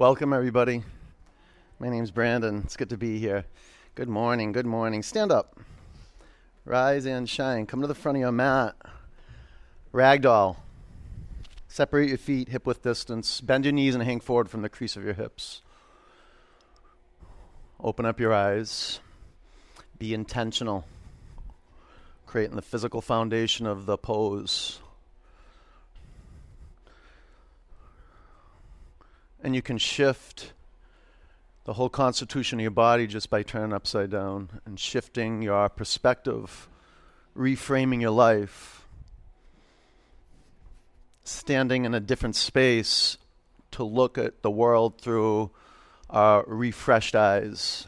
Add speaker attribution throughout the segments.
Speaker 1: Welcome, everybody. My name's Brandon. It's good to be here. Good morning. Good morning. Stand up. Rise and shine. Come to the front of your mat. Ragdoll. Separate your feet hip width distance. Bend your knees and hang forward from the crease of your hips. Open up your eyes. Be intentional. Creating the physical foundation of the pose. And you can shift the whole constitution of your body just by turning upside down and shifting your perspective, reframing your life, standing in a different space to look at the world through uh, refreshed eyes.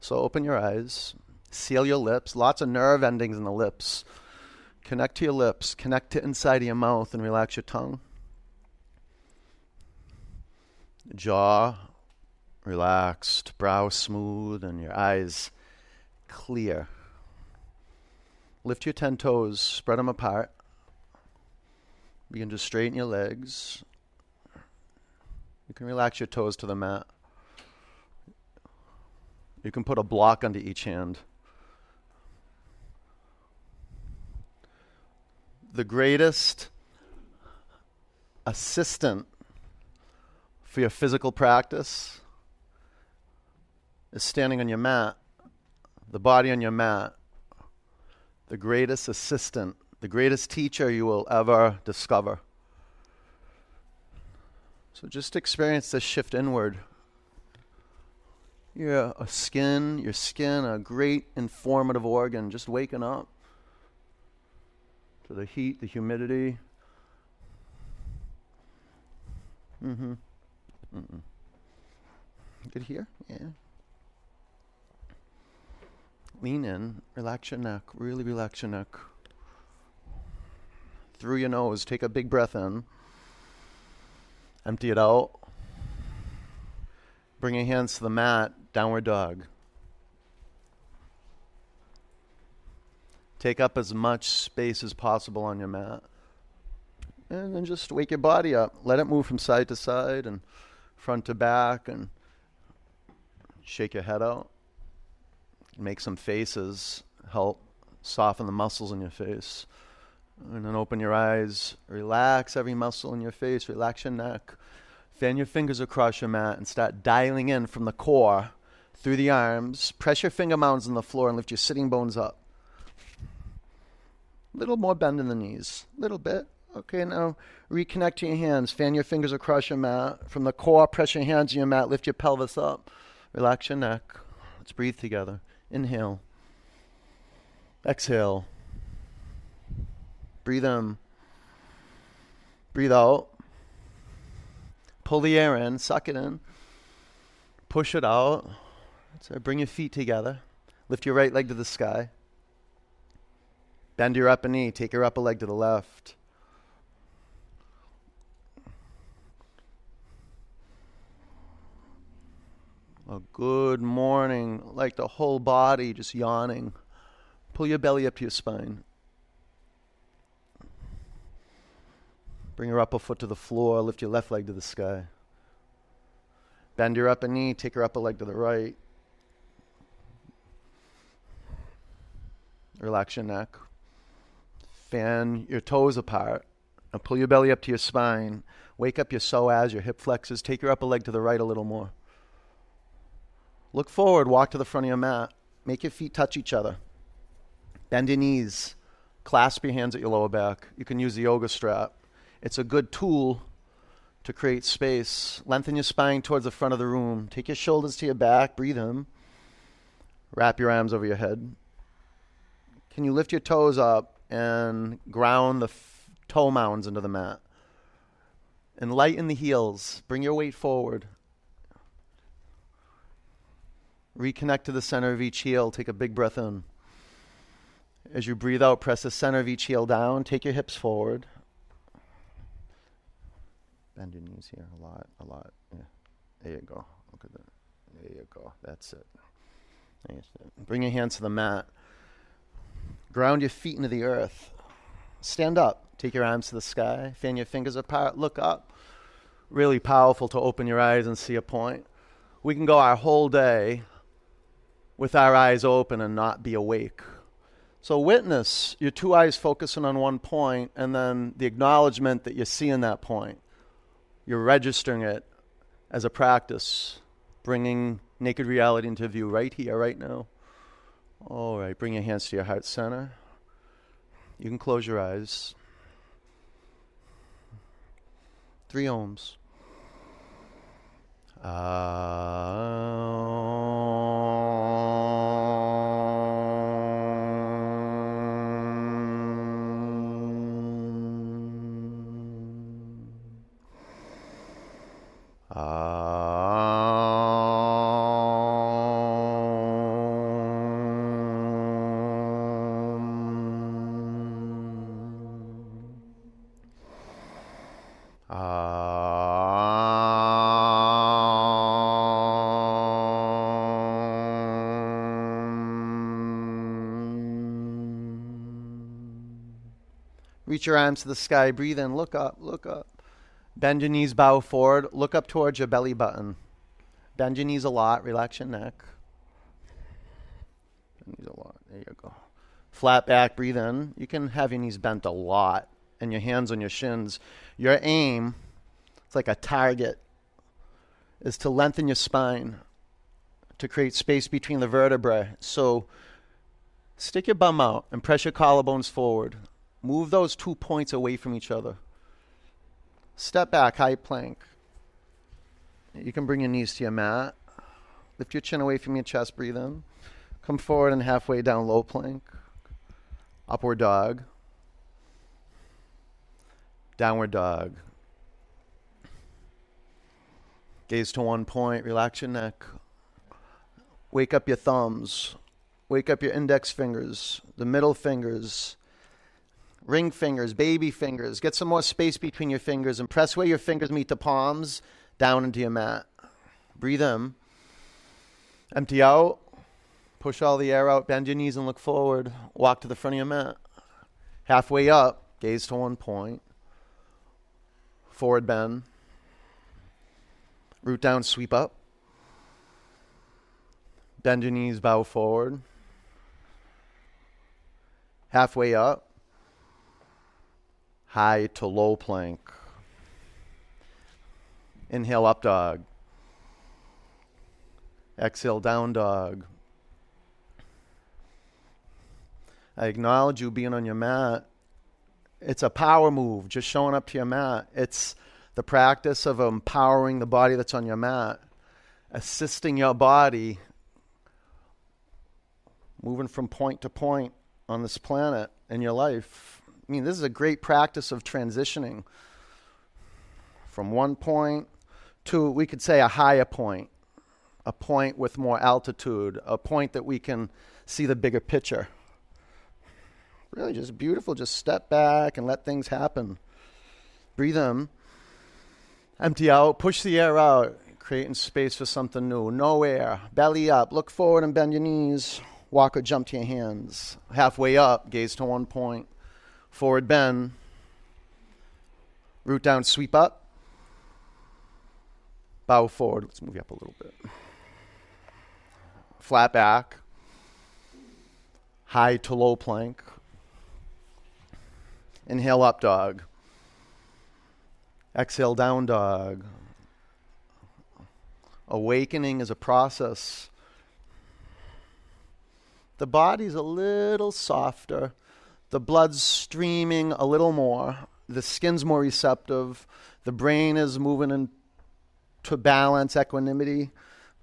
Speaker 1: So open your eyes, seal your lips, lots of nerve endings in the lips. Connect to your lips, connect to inside of your mouth, and relax your tongue. Jaw relaxed, brow smooth, and your eyes clear. Lift your 10 toes, spread them apart. Begin to straighten your legs. You can relax your toes to the mat. You can put a block under each hand. The greatest assistant for your physical practice is standing on your mat, the body on your mat, the greatest assistant, the greatest teacher you will ever discover. So just experience this shift inward. Your a skin, your skin, a great informative organ, just waking up to the heat, the humidity. Mm-hmm. Mm-mm. Good here? Yeah. Lean in, relax your neck, really relax your neck. Through your nose, take a big breath in. Empty it out. Bring your hands to the mat, downward dog. Take up as much space as possible on your mat. And then just wake your body up. Let it move from side to side and front to back and shake your head out make some faces, help soften the muscles in your face. And then open your eyes, relax every muscle in your face, relax your neck. Fan your fingers across your mat and start dialing in from the core through the arms. Press your finger mounds on the floor and lift your sitting bones up. Little more bend in the knees, little bit. Okay, now reconnect to your hands. Fan your fingers across your mat. From the core, press your hands on your mat. Lift your pelvis up. Relax your neck. Let's breathe together. Inhale. Exhale. Breathe in. Breathe out. Pull the air in, suck it in. Push it out. So bring your feet together. Lift your right leg to the sky. Bend your upper knee. Take your upper leg to the left. A good morning, like the whole body just yawning. Pull your belly up to your spine. Bring your upper foot to the floor. Lift your left leg to the sky. Bend your upper knee. Take your upper leg to the right. Relax your neck. Fan your toes apart. And pull your belly up to your spine. Wake up your psoas, your hip flexors. Take your upper leg to the right a little more. Look forward, walk to the front of your mat. Make your feet touch each other. Bend your knees. Clasp your hands at your lower back. You can use the yoga strap. It's a good tool to create space. Lengthen your spine towards the front of the room. Take your shoulders to your back. Breathe in. Wrap your arms over your head. Can you lift your toes up and ground the f- toe mounds into the mat? And lighten the heels. Bring your weight forward. Reconnect to the center of each heel. Take a big breath in. As you breathe out, press the center of each heel down. Take your hips forward. Bend your knees here a lot, a lot. Yeah. There you go. Look at that. There you go. That's it. That's it. Bring your hands to the mat. Ground your feet into the earth. Stand up. Take your arms to the sky. Fan your fingers apart. Look up. really powerful to open your eyes and see a point. We can go our whole day with our eyes open and not be awake. So, witness your two eyes focusing on one point and then the acknowledgement that you're seeing that point. You're registering it as a practice, bringing naked reality into view right here, right now. All right, bring your hands to your heart center. You can close your eyes. Three oms. Ah. Reach your arms to the sky. Breathe in. Look up. Look up. Bend your knees, bow forward. Look up towards your belly button. Bend your knees a lot. Relax your neck. Bend knees a lot. There you go. Flat back. Breathe in. You can have your knees bent a lot and your hands on your shins. Your aim, it's like a target, is to lengthen your spine, to create space between the vertebrae. So stick your bum out and press your collarbones forward. Move those two points away from each other. Step back, high plank. You can bring your knees to your mat. Lift your chin away from your chest, breathe in. Come forward and halfway down, low plank. Upward dog. Downward dog. Gaze to one point, relax your neck. Wake up your thumbs. Wake up your index fingers, the middle fingers, ring fingers, baby fingers. Get some more space between your fingers and press where your fingers meet the palms down into your mat. Breathe in. Empty out. Push all the air out. Bend your knees and look forward. Walk to the front of your mat. Halfway up, gaze to one point. Forward bend. Root down, sweep up. Bend your knees, bow forward. Halfway up high to low plank. Inhale, up dog. Exhale, down dog. I acknowledge you being on your mat. It's a power move, just showing up to your mat. It's the practice of empowering the body that's on your mat, assisting your body moving from point to point on this planet in your life. I mean, this is a great practice of transitioning from one point to, we could say, a higher point, a point with more altitude, a point that we can see the bigger picture. Really just beautiful. Just step back and let things happen. Breathe in, empty out, push the air out, creating space for something new. No air, belly up, look forward and bend your knees. Walk or jump to your hands. Halfway up, gaze to one point forward bend, root down, sweep up, bow forward. Let's move you up a little bit. Flat back, high to low plank. Inhale up dog. Exhale down dog. Awakening is a process. The body's a little softer the blood's streaming a little more, the skin's more receptive, the brain is moving into balance, equanimity.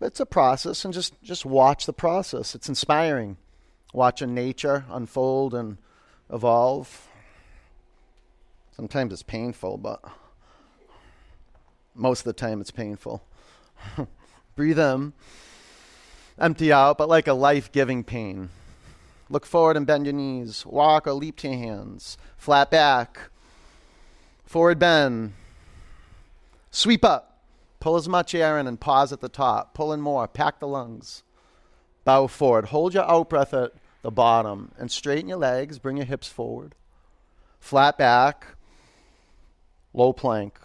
Speaker 1: It's a process, and just, just watch the process. It's inspiring. Watching nature unfold and evolve. Sometimes it's painful, but most of the time it's painful. Breathe in, empty out, but like a life giving pain. Look forward and bend your knees. Walk or leap to your hands. Flat back. Forward bend. Sweep up. Pull as much air in and pause at the top. Pull in more. Pack the lungs. Bow forward. Hold your out breath at the bottom and straighten your legs. Bring your hips forward. Flat back. Low plank.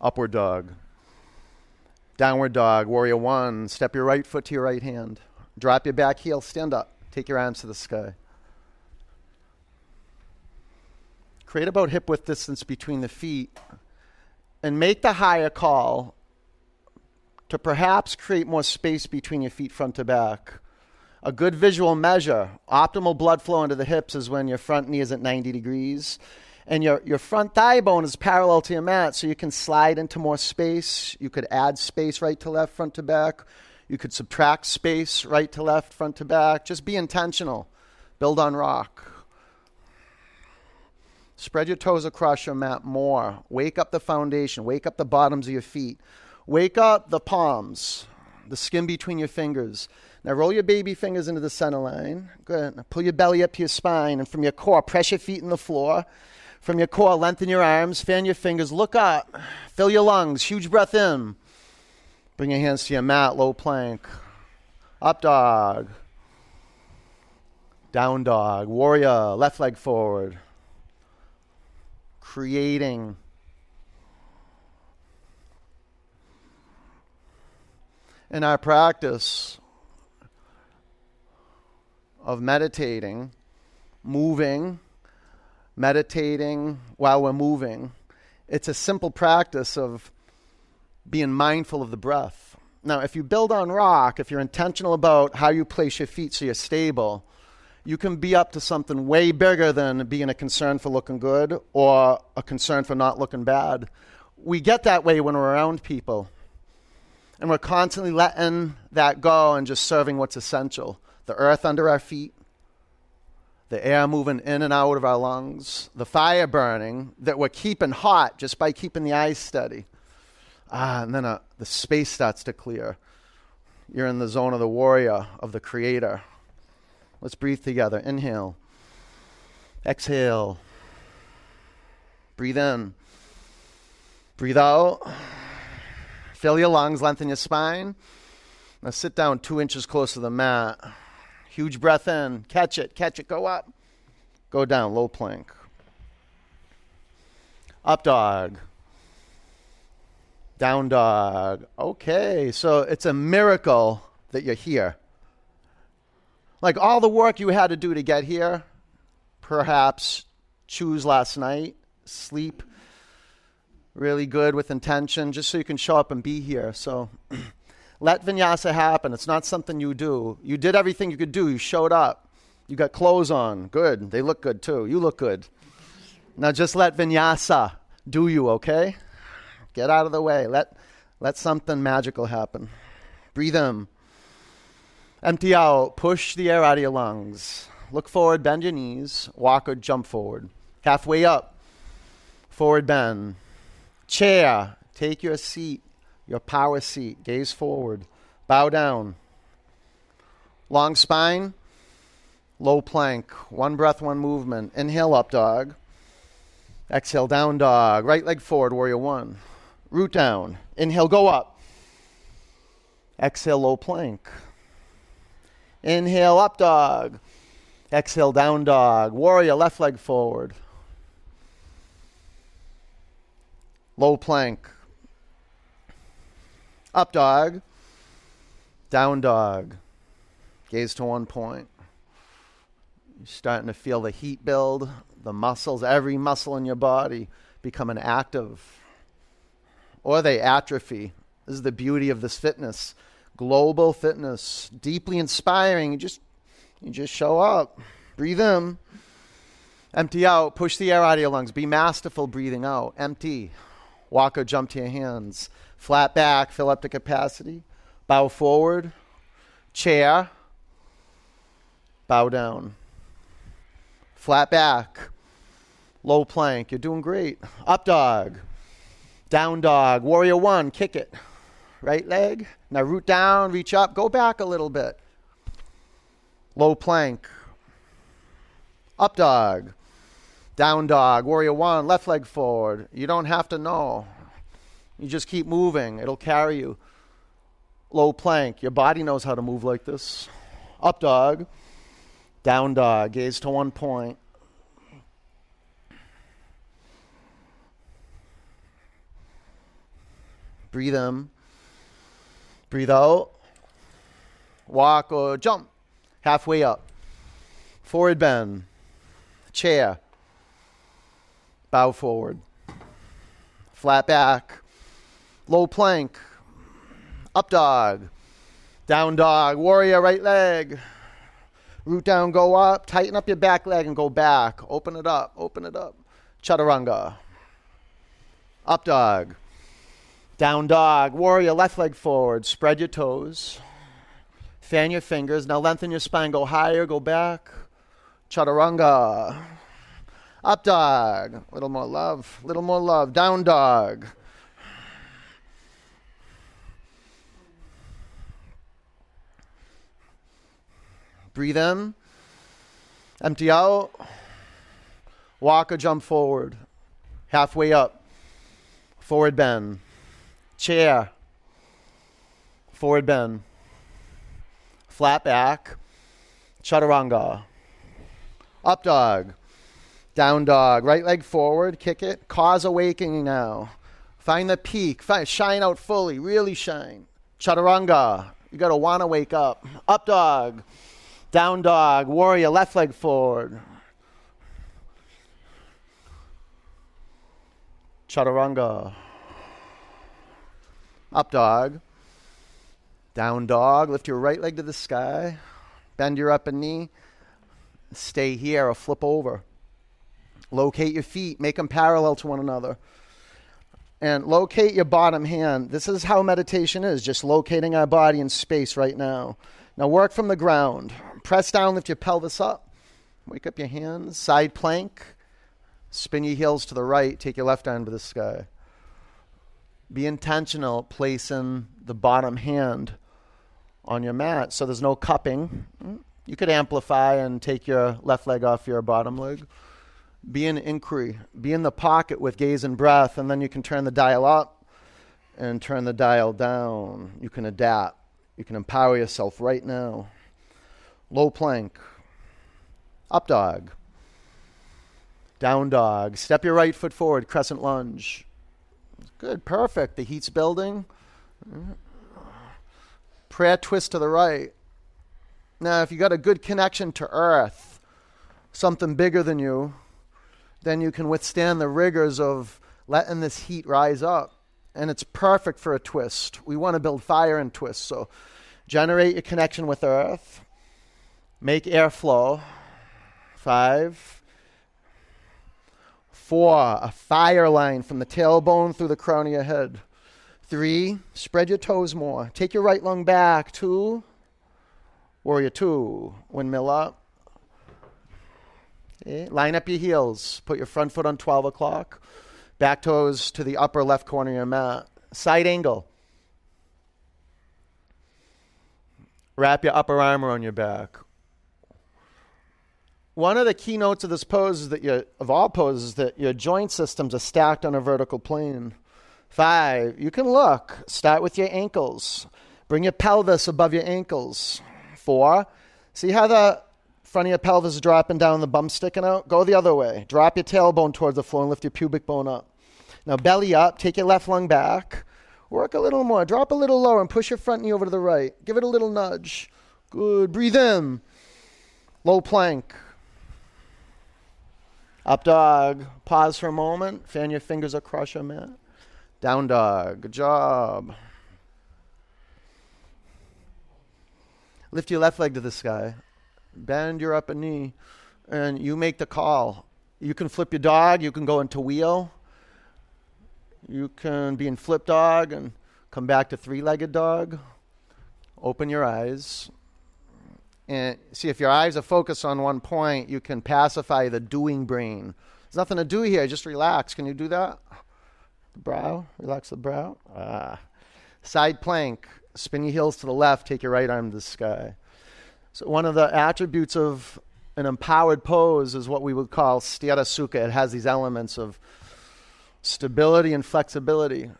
Speaker 1: Upward dog. Downward dog, warrior one. Step your right foot to your right hand. Drop your back heel, stand up. Take your arms to the sky. Create about hip width distance between the feet and make the higher call to perhaps create more space between your feet front to back. A good visual measure, optimal blood flow into the hips is when your front knee is at 90 degrees and your, your front thigh bone is parallel to your mat, so you can slide into more space. You could add space right to left, front to back. You could subtract space right to left, front to back. Just be intentional. Build on rock. Spread your toes across your mat more. Wake up the foundation. Wake up the bottoms of your feet. Wake up the palms, the skin between your fingers. Now roll your baby fingers into the center line. Good. Now pull your belly up to your spine, and from your core, press your feet in the floor. From your core, lengthen your arms, fan your fingers, look up, fill your lungs, huge breath in. Bring your hands to your mat, low plank. Up dog. Down dog. Warrior, left leg forward creating. In our practice of meditating, moving, meditating while we're moving, it's a simple practice of being mindful of the breath. Now, if you build on rock, if you're intentional about how you place your feet so you're stable, you can be up to something way bigger than being a concern for looking good or a concern for not looking bad. We get that way when we're around people. And we're constantly letting that go and just serving what's essential the earth under our feet, the air moving in and out of our lungs, the fire burning that we're keeping hot just by keeping the eyes steady. Ah, and then uh, the space starts to clear. You're in the zone of the warrior, of the creator. Let's breathe together. Inhale. Exhale. Breathe in. Breathe out. Fill your lungs, lengthen your spine. Now sit down two inches close to the mat. Huge breath in. Catch it, catch it, go up. Go down, low plank. Up dog. Down dog. Okay, so it's a miracle that you're here. Like all the work you had to do to get here, perhaps choose last night, sleep really good with intention, just so you can show up and be here. So let vinyasa happen. It's not something you do. You did everything you could do. You showed up. You got clothes on. Good. They look good too. You look good. Now just let vinyasa do you, okay? Get out of the way. Let let something magical happen. Breathe in. Empty out. Push the air out of your lungs. Look forward, bend your knees. Walk or jump forward. Halfway up. Forward bend. Chair. Take your seat, your power seat. Gaze forward. Bow down. Long spine. Low plank. One breath, one movement. Inhale up dog. Exhale down dog. Right leg forward, warrior one. Root down. Inhale, go up. Exhale, low plank. Inhale, up dog. Exhale, down dog. Warrior, left leg forward. Low plank. Up dog. Down dog. Gaze to one point. You're starting to feel the heat build, the muscles, every muscle in your body becoming active. Or they atrophy. This is the beauty of this fitness global fitness, deeply inspiring. You just you just show up, breathe in, empty out, push the air out of your lungs. Be masterful breathing out, empty. Walk or jump to your hands. Flat back, fill up to capacity. Bow forward. Chair. Bow down. Flat back. Low plank. You're doing great. Up dog. Down dog. Warrior one. Kick it right leg. Now root down, reach up, go back a little bit. Low plank. Up dog. Down dog. Warrior one, left leg forward. You don't have to know. You just keep moving, it'll carry you. Low plank. Your body knows how to move like this. Up dog. Down dog. Gaze to one point. Breathe in. Breathe out. Walk or jump. Halfway up. Forward bend. Chair. Bow forward. Flat back. Low plank. Up dog. Down dog. Warrior right leg. Root down, go up. Tighten up your back leg and go back. Open it up. Open it up. Chaturanga. Up dog. Down dog. Warrior left leg forward. Spread your toes. Fan your fingers. Now lengthen your spine. Go higher. Go back. Chaturanga. Up dog. A little more love. Little more love. Down dog. Breathe in. Empty out. Walk or jump forward. Halfway up. Forward bend. Chair. Forward bend. Flat back. Chaturanga. Up dog. Down dog. Right leg forward. Kick it. Cause awakening now. Find the peak. Find, shine out fully. Really shine. Chaturanga. You got to want to wake up. Up dog. Down dog. Warrior. Left leg forward. Chaturanga. Up dog. Down dog. Lift your right leg to the sky. Bend your upper knee. Stay here or flip over. Locate your feet. Make them parallel to one another. And locate your bottom hand. This is how meditation is just locating our body in space right now. Now work from the ground. Press down, lift your pelvis up. Wake up your hands. Side plank. Spin your heels to the right. Take your left arm to the sky. Be intentional placing the bottom hand on your mat so there's no cupping. Mm. You could amplify and take your left leg off your bottom leg. Be in inquiry. Be in the pocket with gaze and breath, and then you can turn the dial up and turn the dial down. You can adapt. You can empower yourself right now. Low plank. Up dog. Down dog. Step your right foot forward, crescent lunge. Good, perfect. The heat's building. Prayer twist to the right. Now, if you got a good connection to earth, something bigger than you, then you can withstand the rigors of letting this heat rise up. And it's perfect for a twist. We want to build fire and twist. So generate your connection with earth. Make airflow. Five. Four, a fire line from the tailbone through the crown of your head. Three, spread your toes more. Take your right lung back. Two, warrior two, windmill up. Line up your heels. Put your front foot on 12 o'clock. Back toes to the upper left corner of your mat. Side angle. Wrap your upper arm around your back. One of the keynotes of this pose is that your, of all poses, that your joint systems are stacked on a vertical plane. Five, you can look. Start with your ankles. Bring your pelvis above your ankles. Four, see how the front of your pelvis is dropping down, the bum sticking out? Go the other way. Drop your tailbone towards the floor and lift your pubic bone up. Now, belly up. Take your left lung back. Work a little more. Drop a little lower and push your front knee over to the right. Give it a little nudge. Good. Breathe in. Low plank. Up dog. Pause for a moment. Fan your fingers across your mat. Down dog. Good job. Lift your left leg to the sky. Bend your upper knee. And you make the call. You can flip your dog. You can go into wheel. You can be in flip dog and come back to three legged dog. Open your eyes. And see, if your eyes are focused on one point, you can pacify the doing brain. There's nothing to do here. Just relax. Can you do that? The brow. Relax the brow. Ah. Side plank. Spin your heels to the left. Take your right arm to the sky. So, one of the attributes of an empowered pose is what we would call sthira sukha. It has these elements of stability and flexibility.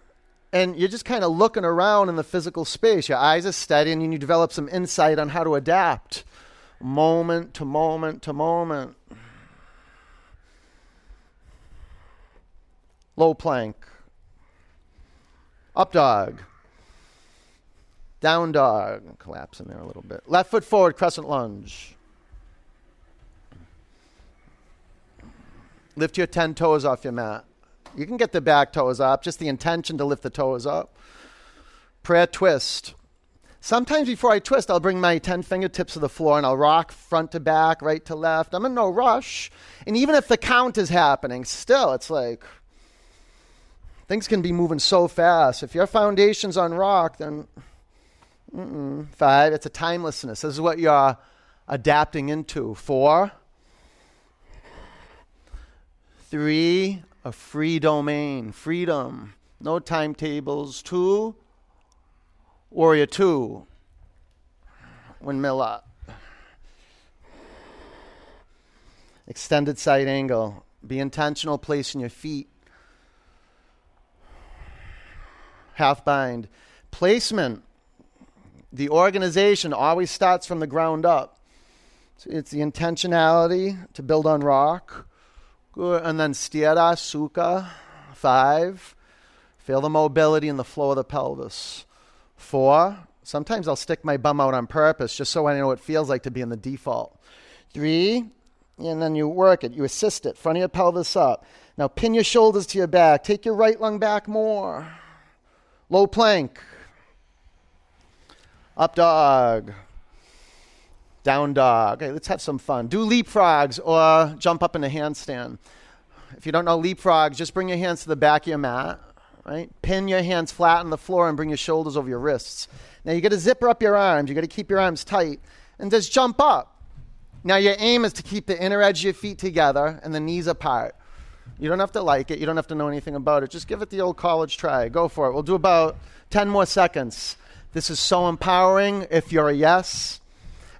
Speaker 1: And you're just kind of looking around in the physical space. Your eyes are steady, and you develop some insight on how to adapt moment to moment to moment. Low plank. Up dog. Down dog. Collapse in there a little bit. Left foot forward, crescent lunge. Lift your 10 toes off your mat. You can get the back toes up, just the intention to lift the toes up. Prayer twist. Sometimes before I twist, I'll bring my 10 fingertips to the floor and I'll rock front to back, right to left. I'm in no rush. And even if the count is happening, still, it's like things can be moving so fast. If your foundation's on rock, then five, it's a timelessness. This is what you're adapting into. Four, three, a free domain, freedom, no timetables. Two, Warrior two. Windmill up. Extended side angle. Be intentional placing your feet. Half bind. Placement. The organization always starts from the ground up. It's the intentionality to build on rock. Good. And then Sthira Sukha. Five. Feel the mobility and the flow of the pelvis. Four, sometimes I'll stick my bum out on purpose just so I know what it feels like to be in the default. Three, and then you work it. You assist it. Front of your pelvis up. Now pin your shoulders to your back. Take your right lung back more. Low plank. Up dog. Down dog. Okay, let's have some fun. Do leapfrogs or jump up in a handstand. If you don't know leapfrogs, just bring your hands to the back of your mat right? Pin your hands flat on the floor and bring your shoulders over your wrists. Now you got to zipper up your arms. You got to keep your arms tight and just jump up. Now your aim is to keep the inner edge of your feet together and the knees apart. You don't have to like it. You don't have to know anything about it. Just give it the old college try. Go for it. We'll do about 10 more seconds. This is so empowering if you're a yes.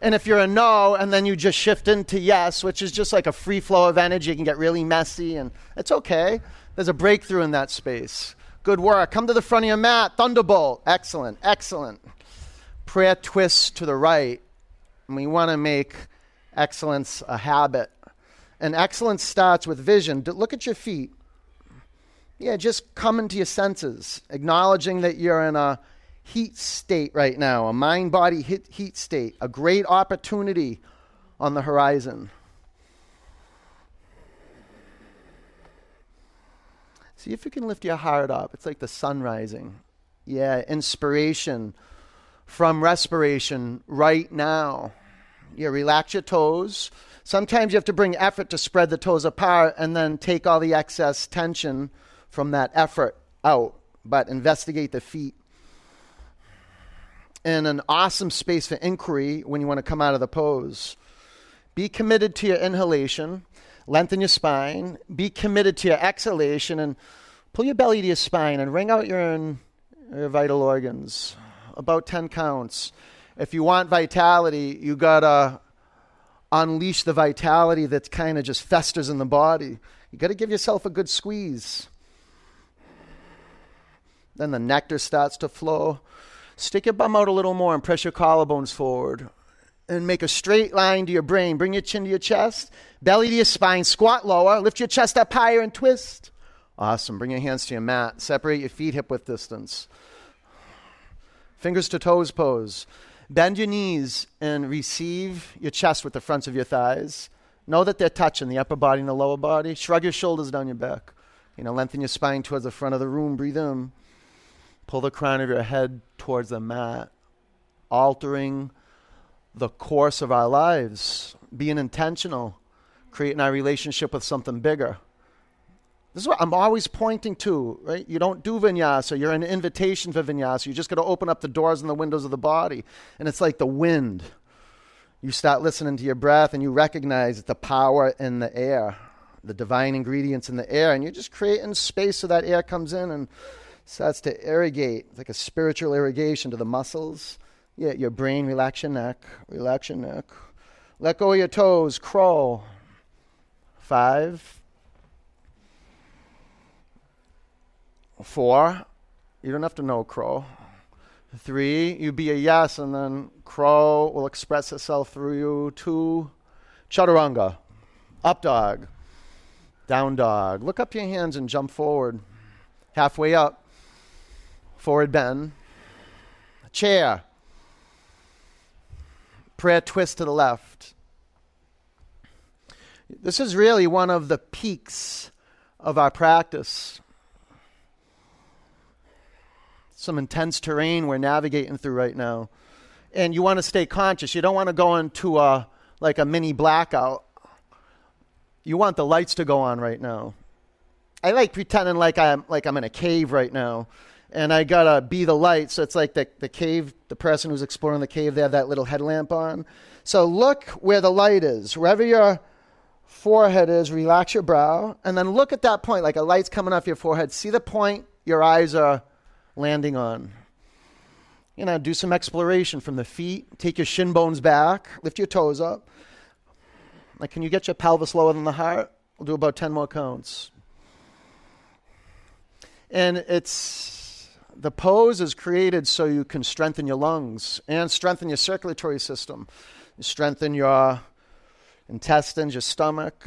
Speaker 1: And if you're a no, and then you just shift into yes, which is just like a free flow of energy, it can get really messy, and it's okay. There's a breakthrough in that space. Good work. Come to the front of your mat. Thunderbolt. Excellent. Excellent. Prayer twist to the right. And we want to make excellence a habit. And excellence starts with vision. Look at your feet. Yeah, just come into your senses, acknowledging that you're in a heat state right now, a mind body heat state, a great opportunity on the horizon. See if you can lift your heart up. It's like the sun rising. Yeah, inspiration from respiration right now. Yeah, relax your toes. Sometimes you have to bring effort to spread the toes apart and then take all the excess tension from that effort out. But investigate the feet. In an awesome space for inquiry when you want to come out of the pose. Be committed to your inhalation lengthen your spine, be committed to your exhalation, and pull your belly to your spine and wring out your, your vital organs. About 10 counts. If you want vitality, you got to unleash the vitality that kind of just festers in the body. You got to give yourself a good squeeze. Then the nectar starts to flow. Stick your bum out a little more and press your collarbones forward and make a straight line to your brain. Bring your chin to your chest, belly to your spine, squat lower, lift your chest up higher and twist. Awesome. Bring your hands to your mat. Separate your feet hip width distance. Fingers to toes pose. Bend your knees and receive your chest with the fronts of your thighs. Know that they're touching the upper body and the lower body. Shrug your shoulders down your back. You know, lengthen your spine towards the front of the room. Breathe in. Pull the crown of your head towards the mat, altering the course of our lives, being intentional, creating our relationship with something bigger. This is what I'm always pointing to, right? You don't do vinyasa. You're an invitation for vinyasa. You just got to open up the doors and the windows of the body. And it's like the wind. You start listening to your breath and you recognize the power in the air, the divine ingredients in the air. And you're just creating space so that air comes in and starts to irrigate. Like a spiritual irrigation to the muscles yeah, your brain, relax your neck, relax your neck. Let go of your toes, crow. Five. Four. You don't have to know crow. Three, you be a yes, and then crow will express itself through you. Two, chaturanga, up dog, down dog. Look up your hands and jump forward. Halfway up. Forward bend. Chair. Prayer twist to the left. This is really one of the peaks of our practice. Some intense terrain we're navigating through right now. And you want to stay conscious. You don't want to go into a like a mini blackout. You want the lights to go on right now. I like pretending like I'm like I'm in a cave right now and I gotta be the light. So it's like the, the cave, the person who's exploring the cave, they have that little headlamp on. So look where the light is. Wherever your forehead is, relax your brow, and then look at that point, like a light's coming off your forehead. See the point your eyes are landing on. You know, do some exploration from the feet. Take your shin bones back. Lift your toes up. Like, can you get your pelvis lower than the heart? We'll do about 10 more counts. And it's the pose is created so you can strengthen your lungs and strengthen your circulatory system, strengthen your intestines, your stomach,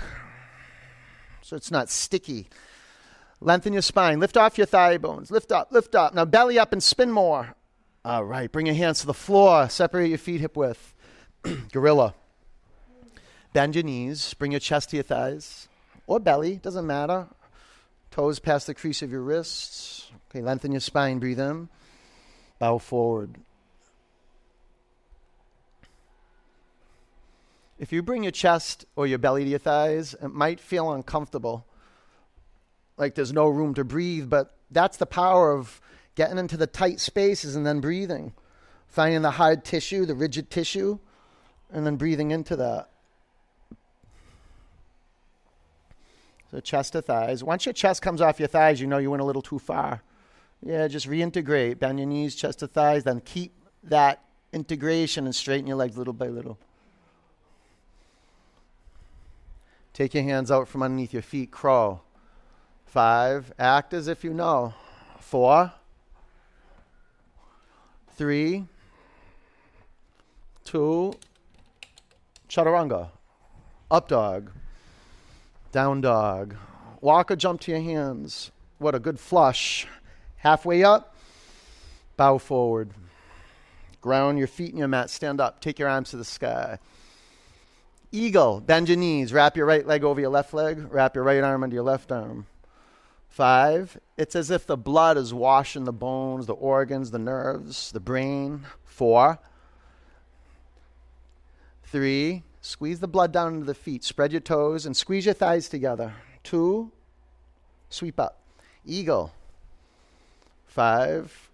Speaker 1: so it's not sticky. Lengthen your spine. Lift off your thigh bones. Lift up, lift up. Now belly up and spin more. All right. Bring your hands to the floor. Separate your feet hip width. Gorilla. Bend your knees. Bring your chest to your thighs or belly. Doesn't matter. Toes past the crease of your wrists. Okay. Lengthen your spine. Breathe in. Bow forward. If you bring your chest or your belly to your thighs, it might feel uncomfortable. Like there's no room to breathe, but that's the power of getting into the tight spaces and then breathing. Finding the hard tissue, the rigid tissue, and then breathing into that. So chest to thighs. Once your chest comes off your thighs, you know you went a little too far. Yeah, just reintegrate. Bend your knees, chest to thighs, then keep that integration and straighten your legs little by little. Take your hands out from underneath your feet, crow. Five, act as if you know. Four, three, two, chaturanga, up dog, down dog. Walk or jump to your hands. What a good flush. Halfway up, bow forward. Ground your feet in your mat, stand up, take your arms to the sky. Eagle, bend your knees, wrap your right leg over your left leg, wrap your right arm under your left arm. Five, it's as if the blood is washing the bones, the organs, the nerves, the brain. Four, three, squeeze the blood down into the feet, spread your toes, and squeeze your thighs together. Two, sweep up. Eagle. Five,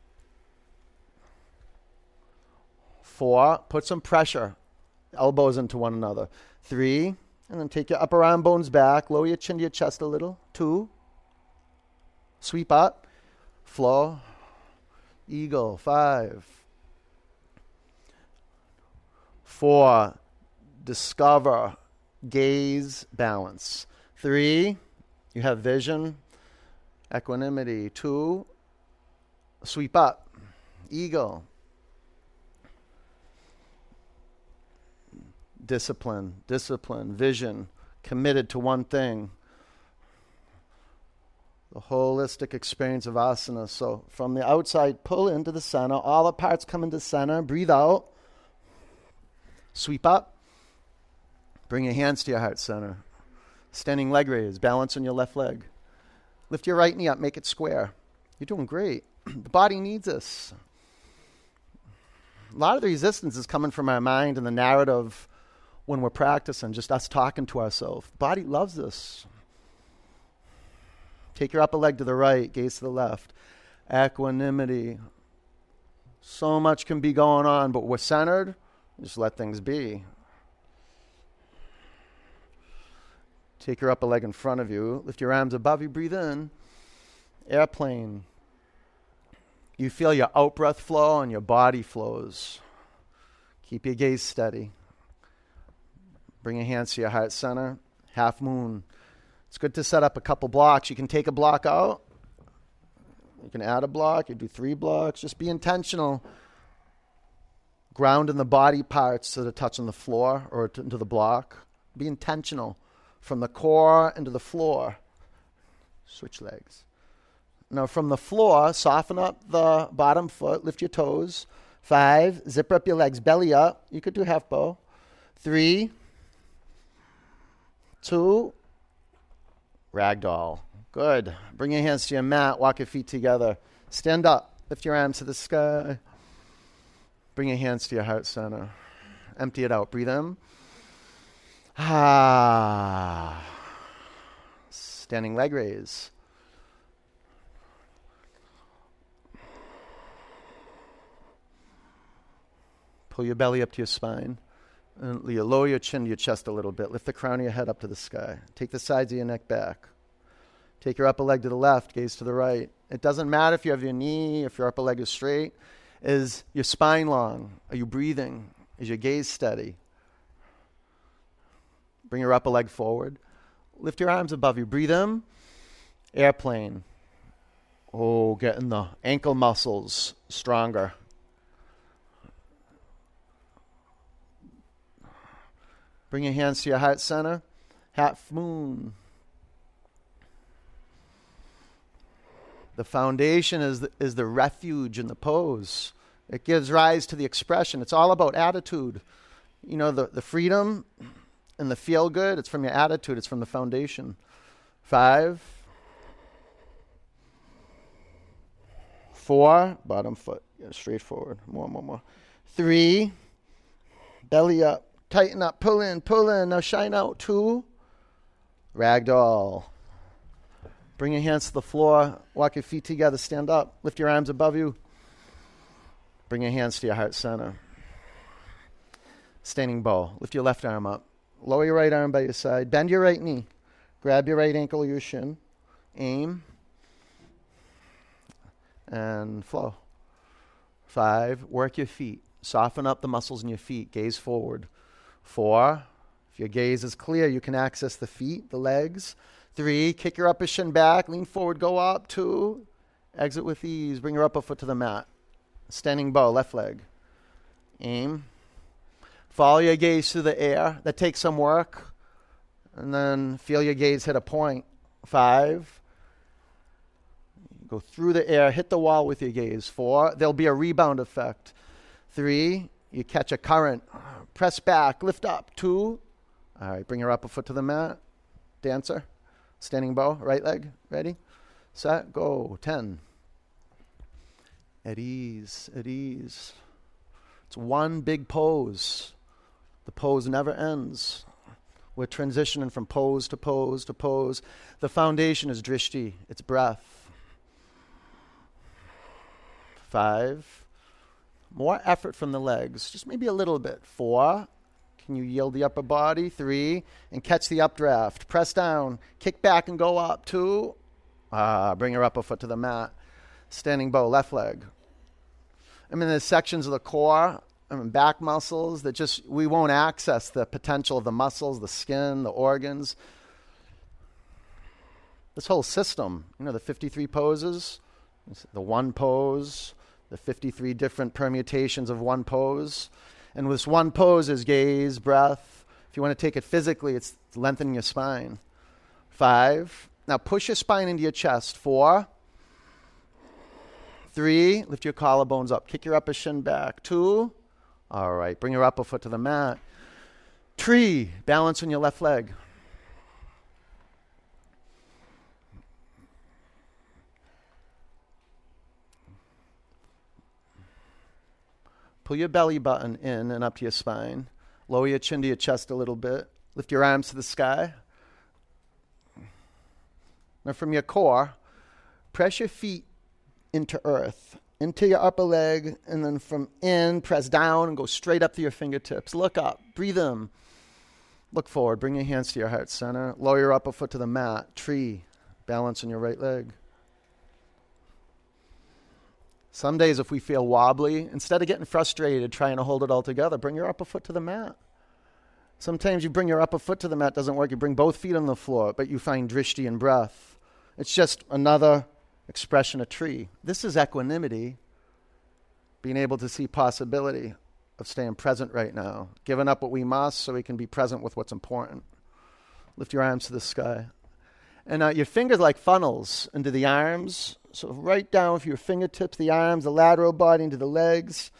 Speaker 1: four, put some pressure, elbows into one another. Three, and then take your upper arm bones back. Lower your chin to your chest a little. Two, sweep up, flow, eagle. Five, four, discover, gaze, balance. Three, you have vision, equanimity. Two, sweep up, eagle. discipline, discipline, vision, committed to one thing. The holistic experience of asana. So from the outside, pull into the center. All the parts come into center. Breathe out. Sweep up. Bring your hands to your heart center. Standing leg raise. Balance on your left leg. Lift your right knee up. Make it square. You're doing great. the body needs us. A lot of the resistance is coming from our mind and the narrative when we're practicing, just us talking to ourselves. Body loves us. Take your upper leg to the right, gaze to the left. Equanimity. So much can be going on, but we're centered. Just let things be. Take your upper leg in front of you. Lift your arms above you. Breathe in. Airplane. You feel your out breath flow and your body flows. Keep your gaze steady. Bring your hands to your heart center. Half moon. It's good to set up a couple blocks. You can take a block out. You can add a block. You do three blocks. Just be intentional. Ground in the body parts that are touching the floor or to, into the block. Be intentional from the core into the floor. Switch legs. Now, from the floor, soften up the bottom foot, lift your toes. Five, zipper up your legs, belly up. You could do half bow. Three, two, ragdoll. Good. Bring your hands to your mat, walk your feet together. Stand up, lift your arms to the sky. Bring your hands to your heart center. Empty it out. Breathe in. Ah. Standing leg raise. Pull your belly up to your spine. And you lower your chin to your chest a little bit. Lift the crown of your head up to the sky. Take the sides of your neck back. Take your upper leg to the left, gaze to the right. It doesn't matter if you have your knee, if your upper leg is straight. Is your spine long? Are you breathing? Is your gaze steady? Bring your upper leg forward. Lift your arms above you. Breathe in. Airplane. Oh, getting the ankle muscles stronger. Bring your hands to your heart center. Half moon. The foundation is the, is the refuge in the pose. It gives rise to the expression. It's all about attitude. You know, the, the freedom and the feel good, it's from your attitude, it's from the foundation. Five, four, bottom foot, yeah, straight forward. More, more, more. Three, belly up, tighten up, pull in, pull in. Now shine out. Two, ragdoll. Bring your hands to the floor. Walk your feet together. Stand up. Lift your arms above you. Bring your hands to your heart center. Standing bow. Lift your left arm up. Lower your right arm by your side. Bend your right knee. Grab your right ankle or your shin. Aim. And flow. Five. Work your feet. Soften up the muscles in your feet. Gaze forward. Four. If your gaze is clear, you can access the feet, the legs. Three, kick your upper shin back, lean forward, go up. Two, exit with ease, bring your upper foot to the mat. Standing bow, left leg. Aim. Follow your gaze through the air. That takes some work. And then feel your gaze hit a point. Five. Go through the air, hit the wall with your gaze. Four. There'll be a rebound effect. Three. You catch a current. Press back, lift up. Two. All right, bring your upper foot to the mat. Dancer. Standing bow, right leg, ready, set, go. 10. At ease, at ease. It's one big pose. The pose never ends. We're transitioning from pose to pose to pose. The foundation is drishti, it's breath. Five. More effort from the legs, just maybe a little bit. Four. Can you yield the upper body? Three. And catch the updraft. Press down. Kick back and go up. Two. Ah, bring your upper foot to the mat. Standing bow, left leg. I mean, there's sections of the core, I mean, back muscles that just, we won't access the potential of the muscles, the skin, the organs. This whole system, you know, the 53 poses, the one pose, the 53 different permutations of one pose. And this one pose is gaze, breath. If you want to take it physically, it's lengthening your spine. Five. Now push your spine into your chest. Four. Three. Lift your collarbones up. Kick your upper shin back. Two. All right. Bring your upper foot to the mat. Tree. Balance on your left leg. Pull your belly button in and up to your spine. Lower your chin to your chest a little bit. Lift your arms to the sky. Now, from your core, press your feet into earth, into your upper leg, and then from in, press down and go straight up to your fingertips. Look up, breathe in. Look forward, bring your hands to your heart center. Lower your upper foot to the mat, tree, balance on your right leg. Some days, if we feel wobbly, instead of getting frustrated trying to hold it all together, bring your upper foot to the mat. Sometimes you bring your upper foot to the mat, doesn't work. You bring both feet on the floor, but you find drishti and breath. It's just another expression of tree. This is equanimity, being able to see possibility of staying present right now, giving up what we must so we can be present with what's important. Lift your arms to the sky. And uh, your fingers like funnels into the arms, So right down with your fingertips, the arms, the lateral body into the legs.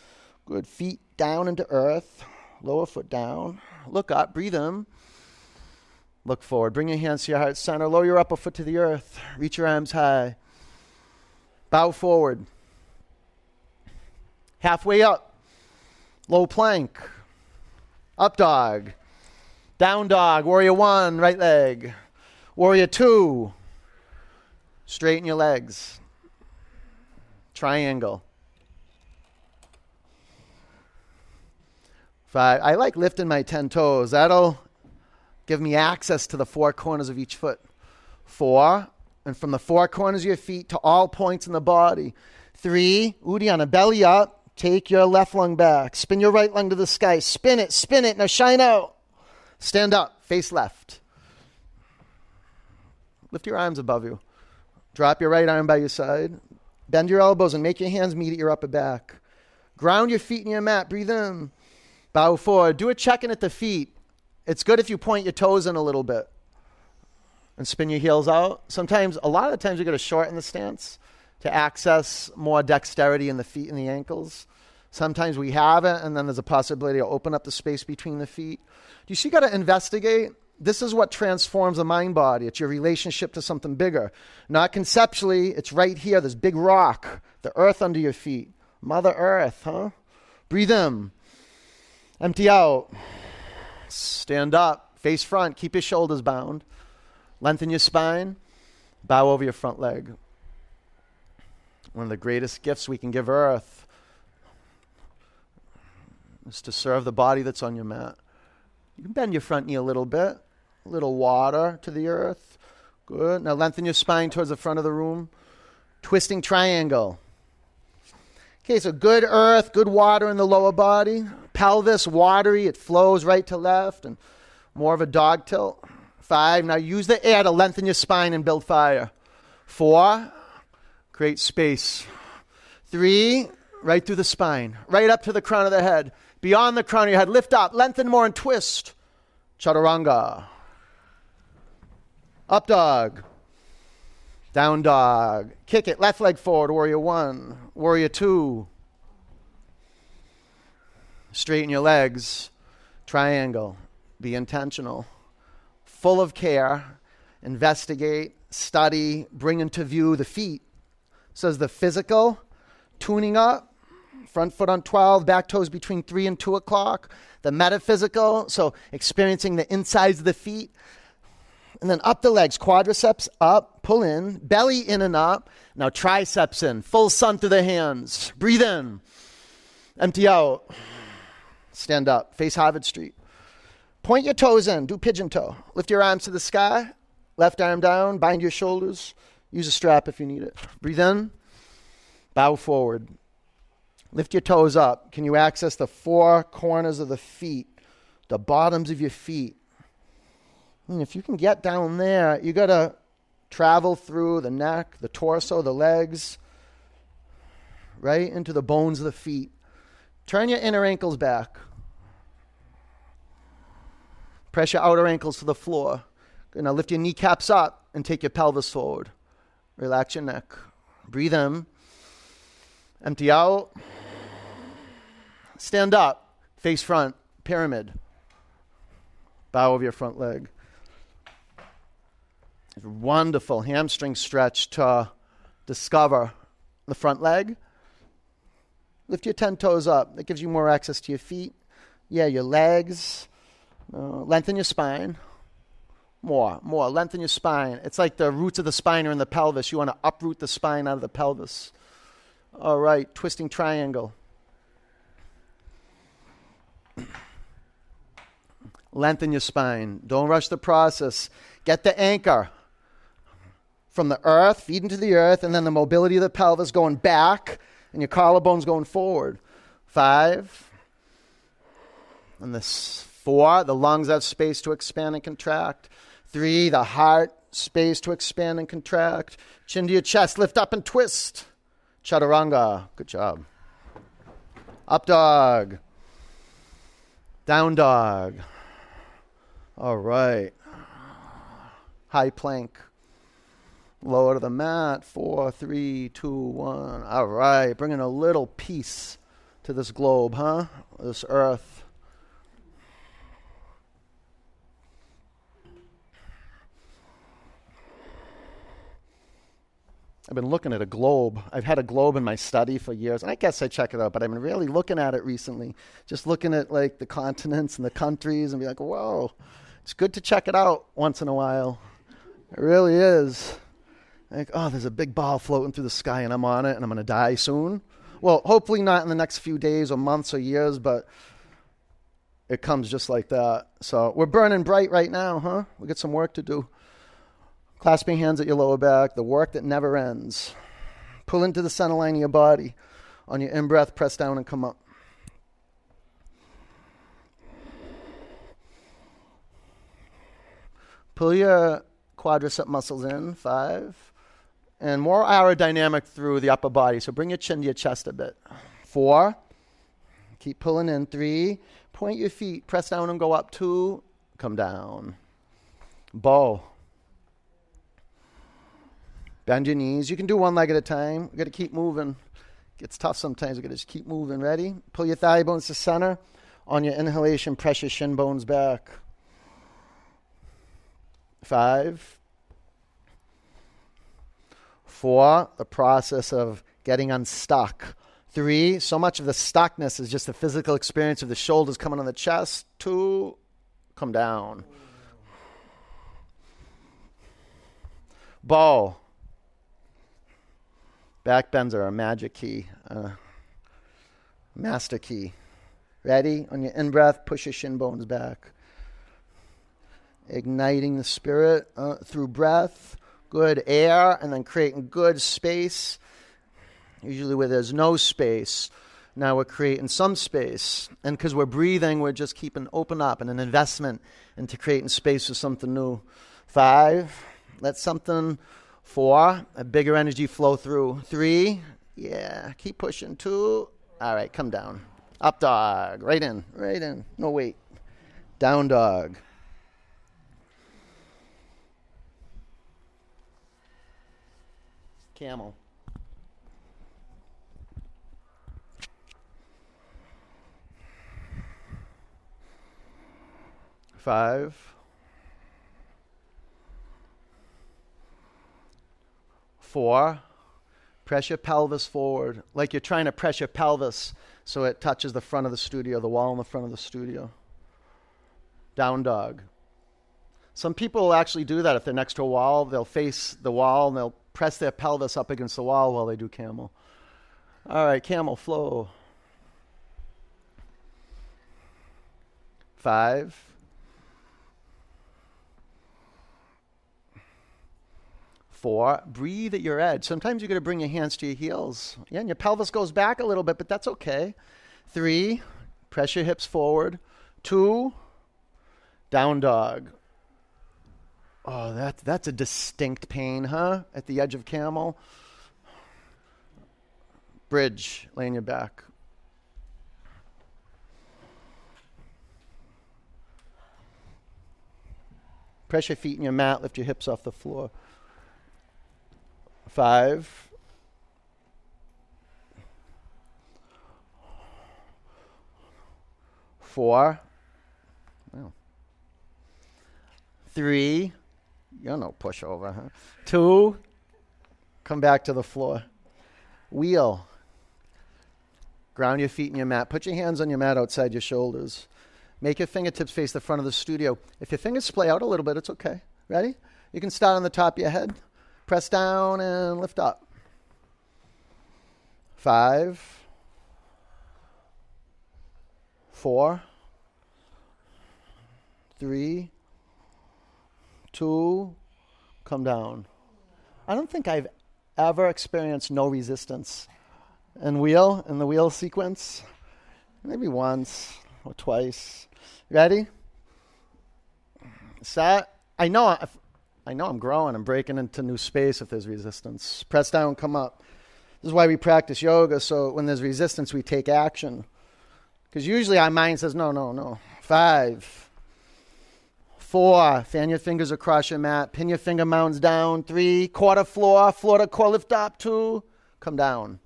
Speaker 1: Good. Feet down into earth. Lower foot down. Look up. Breathe in. Look forward. Bring your hands to your heart center. Lower your upper foot to the earth. Reach your arms high. Bow forward. Halfway up. Low plank. Up dog. Down dog. Warrior one, right leg. Warrior two. Straighten your legs. Triangle. Five. I like lifting my 10 toes. That'll give me access to the four corners of each foot. Four. And from the four corners of your feet to all points in the body. Three. Uddiyana, belly up. Take your left lung back. Spin your right lung to the sky. Spin it, spin it. Now shine out. Stand up, face left. Lift your arms above you. Drop your right arm by your side. Bend your elbows and make your hands meet at your upper back. Ground your feet in your mat. Breathe in. Bow forward. Do a check in at the feet. It's good if you point your toes in a little bit and spin your heels out. Sometimes, a lot of the times, you're going to shorten the stance to access more dexterity in the feet and the ankles. Sometimes we have it, and then there's a possibility to open up the space between the feet. Do you see? Got to investigate. This is what transforms the mind body. It's your relationship to something bigger. Not conceptually, it's right here, this big rock, the earth under your feet. Mother Earth, huh? Breathe in. Empty out. Stand up. Face front. Keep your shoulders bound. Lengthen your spine. Bow over your front leg. One of the greatest gifts we can give Earth is to serve the body that's on your mat. You can bend your front knee a little bit, a little water to the earth. Good. Now lengthen your spine towards the front of the room. Twisting triangle. Okay, so good earth, good water in the lower body. Pelvis, watery, it flows right to left, and more of a dog tilt. Five. Now use the air to lengthen your spine and build fire. Four. Create space. Three, right through the spine, right up to the crown of the head. Beyond the crown of your head, lift up, lengthen more, and twist. Chaturanga. Up dog. Down dog. Kick it. Left leg forward. Warrior one. Warrior two. Straighten your legs. Triangle. Be intentional. Full of care. Investigate. Study. Bring into view the feet says the physical, tuning up, front foot on 12, back toes between 3 and 2 o'clock. The metaphysical, so experiencing the insides of the feet. And then up the legs, quadriceps up, pull in, belly in and up. Now triceps in, full sun through the hands. Breathe in, empty out. Stand up, face Harvard Street. Point your toes in, do pigeon toe. Lift your arms to the sky, left arm down, bind your shoulders. Use a strap if you need it. Breathe in. Bow forward. Lift your toes up. Can you access the four corners of the feet, the bottoms of your feet? And if you can get down there, you got to travel through the neck, the torso, the legs, right into the bones of the feet. Turn your inner ankles back. Press your outer ankles to the floor. Now lift your kneecaps up and take your pelvis forward. Relax your neck. Breathe in. Empty out. Stand up. Face front. Pyramid. Bow over your front leg. Wonderful hamstring stretch to discover the front leg. Lift your 10 toes up. That gives you more access to your feet. Yeah, your legs. Uh, lengthen your spine. More, more. Lengthen your spine. It's like the roots of the spine are in the pelvis. You want to uproot the spine out of the pelvis. All right, twisting triangle. Lengthen your spine. Don't rush the process. Get the anchor from the earth, feeding to the earth, and then the mobility of the pelvis going back and your collarbones going forward. Five. And this four, the lungs have space to expand and contract. Three, the heart, space to expand and contract. Chin to your chest, lift up and twist. Chaturanga. Good job. Up dog. Down dog. All right. High plank. Lower to the mat. Four, three, two, one. All right. Bringing a little peace to this globe, huh? This earth. I've been looking at a globe. I've had a globe in my study for years, and I guess I check it out, but I've been really looking at it recently. Just looking at like the continents and the countries and be like, whoa, it's good to check it out once in a while. It really is. Like, oh, there's a big ball floating through the sky and I'm on it and I'm going to die soon. Well, hopefully not in the next few days or months or years, but it comes just like that. So we're burning bright right now, huh? We got some work to do. Clasping hands at your lower back, the work that never ends. Pull into the center line of your body. On your in breath, press down and come up. Pull your quadricep muscles in. Five. And more aerodynamic through the upper body. So bring your chin to your chest a bit. Four. Keep pulling in. Three. Point your feet. Press down and go up. Two. Come down. Bow. Bend your knees. You can do one leg at a time. We got to keep moving. Gets tough sometimes. We got to just keep moving. Ready? Pull your thigh bones to center. On your inhalation, press your shin bones back. Five. Four. The process of getting unstuck. Three. So much of the stuckness is just the physical experience of the shoulders coming on the chest. Two. Come down. Bow. Back bends are a magic key, uh, master key. Ready? On your in breath, push your shin bones back. Igniting the spirit uh, through breath, good air, and then creating good space. Usually, where there's no space, now we're creating some space. And because we're breathing, we're just keeping open up and an investment into creating space for something new. Five, let something Four, a bigger energy flow through. Three, yeah, keep pushing. Two, all right, come down. Up dog, right in, right in. No wait. Down dog. Camel. Five. Four, press your pelvis forward, like you're trying to press your pelvis so it touches the front of the studio, the wall in the front of the studio. Down dog. Some people will actually do that if they're next to a wall. They'll face the wall and they'll press their pelvis up against the wall while they do camel. All right, camel flow. Five. Four, breathe at your edge. Sometimes you're going to bring your hands to your heels. Yeah, and your pelvis goes back a little bit, but that's okay. Three, press your hips forward. Two, down dog. Oh, that, that's a distinct pain, huh? At the edge of camel. Bridge, laying your back. Press your feet in your mat, lift your hips off the floor. Five. Four. Three. You're no pushover, huh? Two. Come back to the floor. Wheel. Ground your feet in your mat. Put your hands on your mat outside your shoulders. Make your fingertips face the front of the studio. If your fingers splay out a little bit, it's okay. Ready? You can start on the top of your head. Press down and lift up. Five, four, three, two, come down. I don't think I've ever experienced no resistance in wheel, in the wheel sequence. Maybe once or twice. Ready? Set. I know I know I'm growing. I'm breaking into new space if there's resistance. Press down, come up. This is why we practice yoga. So when there's resistance, we take action. Because usually our mind says, no, no, no. Five, Four, fan your fingers across your mat. Pin your finger mounds down. Three, quarter floor, floor to core lift up. Two, come down.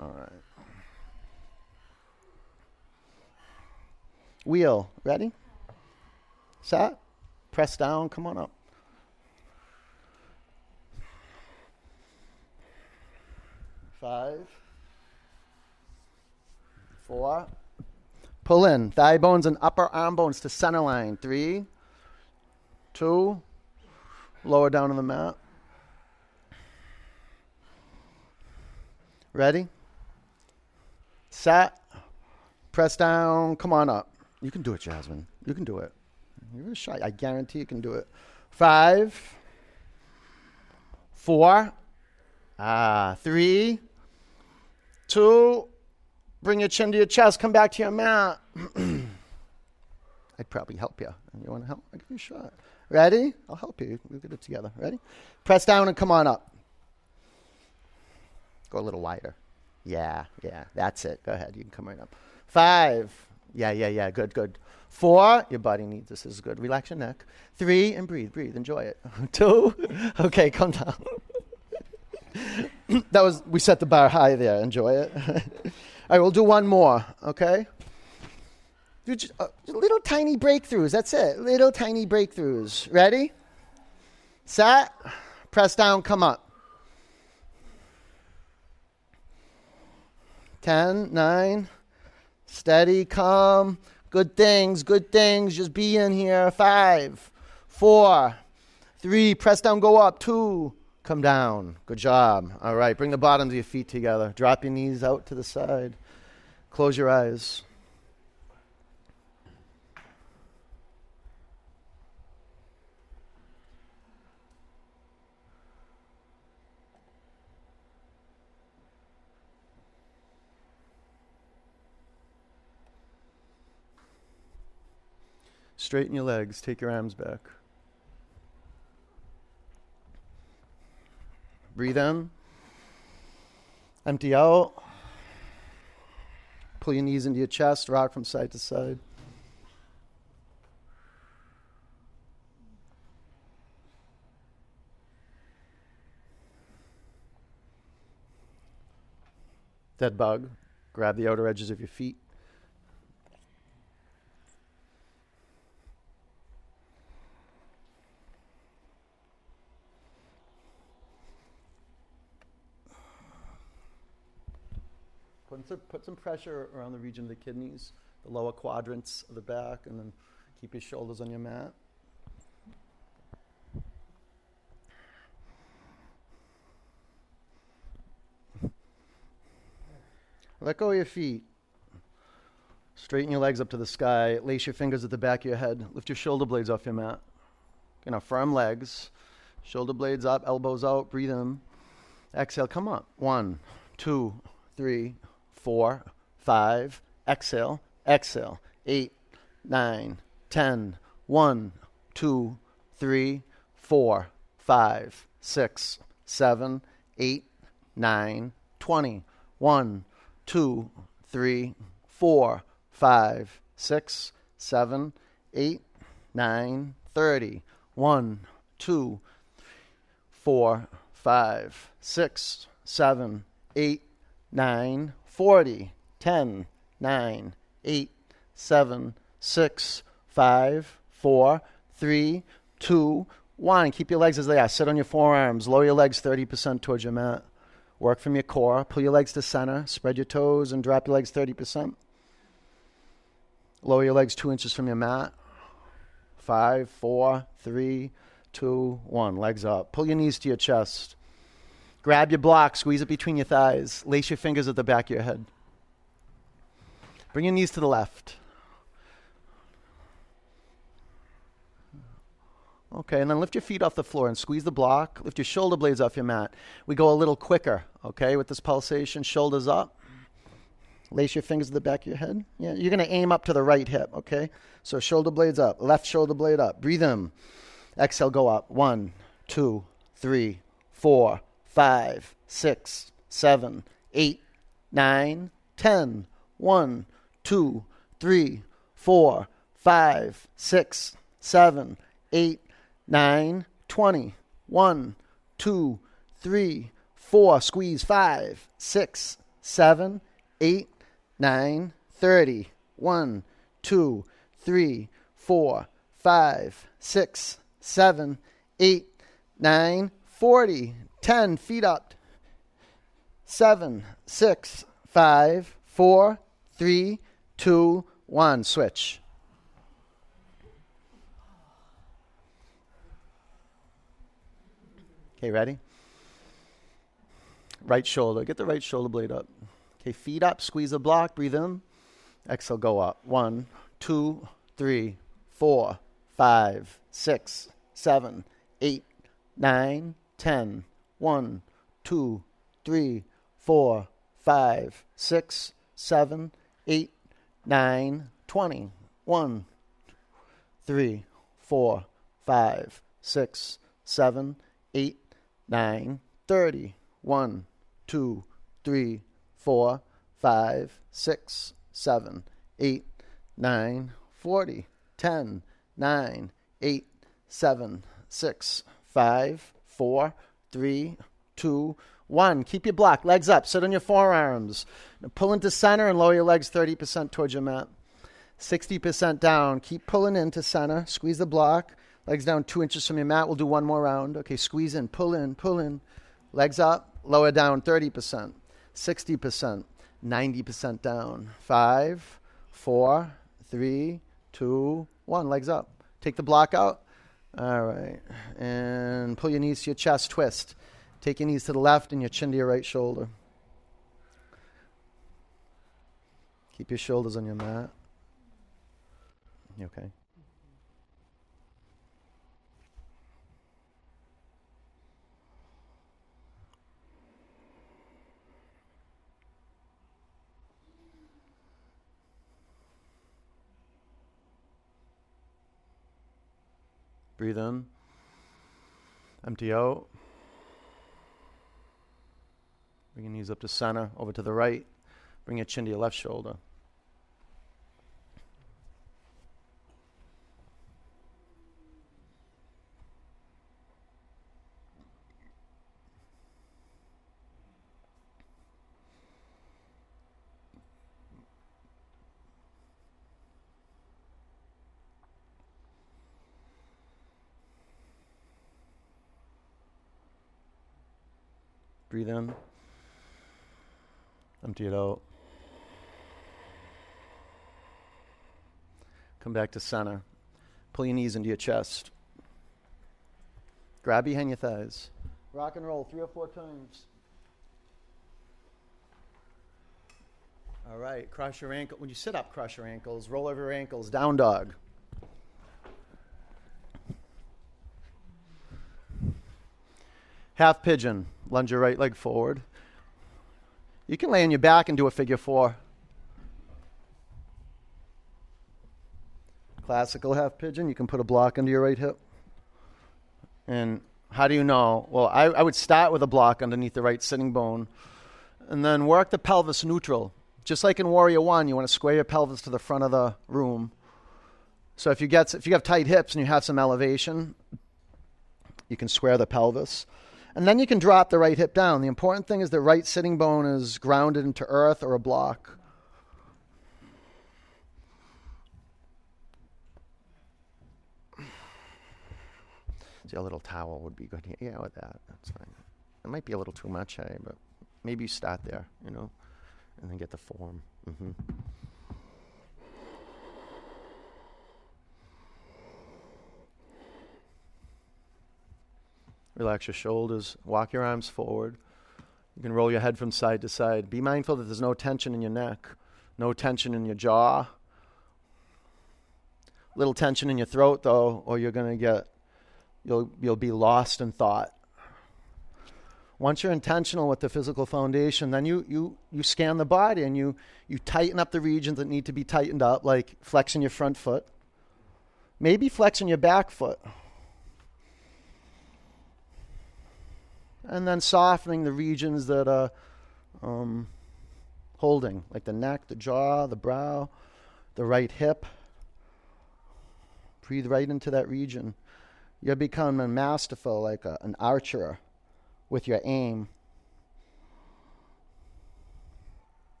Speaker 1: All right. Wheel, ready? Set, press down, come on up. Five, four, Pull in. Thigh bones and upper arm bones to center line. Three, two, lower down on the mat. Ready? Set. Press down. Come on up. You can do it, Jasmine. You can do it. You're shy. I guarantee you can do it. Five, four, ah, three, two, Bring your chin to your chest. Come back to your mat. I'd probably help you. You want to help? I'll give you a shot. Ready? I'll help you. We'll get it together. Ready? Press down and come on up. Go a little wider. Yeah, yeah. That's it. Go ahead. You can come right up. Five. Yeah, yeah, yeah. Good, good. Four. Your body needs this. is good. Relax your neck. Three. And breathe, breathe. Enjoy it. Two. Okay, come down. that was, we set the bar high there. Enjoy it. Right, we'll do one more, okay? Just, uh, little tiny breakthroughs. That's it. Little tiny breakthroughs. Ready? Set. Press down. Come up. 10, 9. Steady, calm. Good things, good things. Just be in here. 5, 4, 3. Press down, go up. 2, Come down. Good job. All right. Bring the bottoms of your feet together. Drop your knees out to the side. Close your eyes. Straighten your legs. Take your arms back. Breathe in. Empty out. Pull your knees into your chest, rock from side to side. Dead bug. Grab the outer edges of your feet. Put some, put some pressure around the region of the kidneys, the lower quadrants of the back, and then keep your shoulders on your mat. Let go of your feet. Straighten your legs up to the sky. Lace your fingers at the back of your head. Lift your shoulder blades off your mat. You know, firm legs. Shoulder blades up, elbows out. Breathe in. Exhale. Come up. One, two, three, four, five, exhale, exhale, eight, nine, ten, one, two, three, four, five, six, seven, eight, nine, twenty, one, two, three, four, five, six, seven, eight, nine, thirty, one, two, four, five, six, seven, eight, nine, 40, 10, 9, 8, 7, 6, 5, 4, 3, 2, 1. Keep your legs as they are. Sit on your forearms. Lower your legs 30% towards your mat. Work from your core. Pull your legs to center. Spread your toes and drop your legs 30%. Lower your legs two inches from your mat. Five, four, three, two, one. Legs up. Pull your knees to your chest. Grab your block, squeeze it between your thighs, lace your fingers at the back of your head. Bring your knees to the left. Okay, and then lift your feet off the floor and squeeze the block. Lift your shoulder blades off your mat. We go a little quicker, okay, with this pulsation. Shoulders up. Lace your fingers at the back of your head. Yeah, you're going to aim up to the right hip, okay? So shoulder blades up, left shoulder blade up. Breathe in. Exhale, go up. One, two, three, four, five, six, seven, eight, nine, ten. One, two, three, four, five, six, seven, eight, nine, twenty. One, two, three, four. Squeeze five, six, seven, eight, nine, thirty. One, two, three, four, five, six, seven, eight, nine, forty. Ten. Feet up. Seven, six, five, four, three, two, one. Switch. Okay, ready? Right shoulder. Get the right shoulder blade up. Okay, feet up. Squeeze the block. Breathe in. Exhale, go up. One, two, three, four, five, six, seven, eight, nine, ten. One, two, three, four, five, six, seven, eight, nine, twenty. One, three, four, five, six, seven, eight, nine, thirty. One, two, three, four, five, six, seven, eight, nine, forty. Ten, nine, eight, seven, six, five, four, three, two, one. Keep your block. Legs up. Sit on your forearms. Now pull into center and lower your legs 30% towards your mat. 60% down. Keep pulling into center. Squeeze the block. Legs down two inches from your mat. We'll do one more round. Okay, squeeze in, pull in, pull in. Legs up, lower down 30%, 60%, 90% down. Five, four, three, two, one. Legs up. Take the block out. All right. And pull your knees to your chest, twist. Take your knees to the left and your chin to your right shoulder. Keep your shoulders on your mat. You okay? Breathe in. Empty out. Bring your knees up to center, over to the right. Bring your chin to your left shoulder. Breathe in. Empty it out. Come back to center. Pull your knees into your chest. Grab behind your thighs. Rock and roll three or four times. All right, cross your ankle. When you sit up, cross your ankles. Roll over your ankles. Down dog. Half pigeon. Lunge your right leg forward. You can lay on your back and do a figure four. Classical half pigeon. You can put a block under your right hip. And how do you know? Well, I, I would start with a block underneath the right sitting bone and then work the pelvis neutral. Just like in Warrior One, you want to square your pelvis to the front of the room. So if you get if you have tight hips and you have some elevation, you can square the pelvis. And then you can drop the right hip down. The important thing is the right sitting bone is grounded into earth or a block. See, a little towel would be good. Here. Yeah, with that, that's fine. It might be a little too much, hey, but maybe you start there, you know, and then get the form. Mm-hmm. Relax your shoulders. Walk your arms forward. You can roll your head from side to side. Be mindful that there's no tension in your neck, no tension in your jaw. Little tension in your throat, though, or you're going to get, you'll, you'll be lost in thought. Once you're intentional with the physical foundation, then you, you, you scan the body and you, you tighten up the regions that need to be tightened up, like flexing your front foot, maybe flexing your back foot. And then softening the regions that are um, holding, like the neck, the jaw, the brow, the right hip. Breathe right into that region. You're becoming masterful like a, an archer with your aim.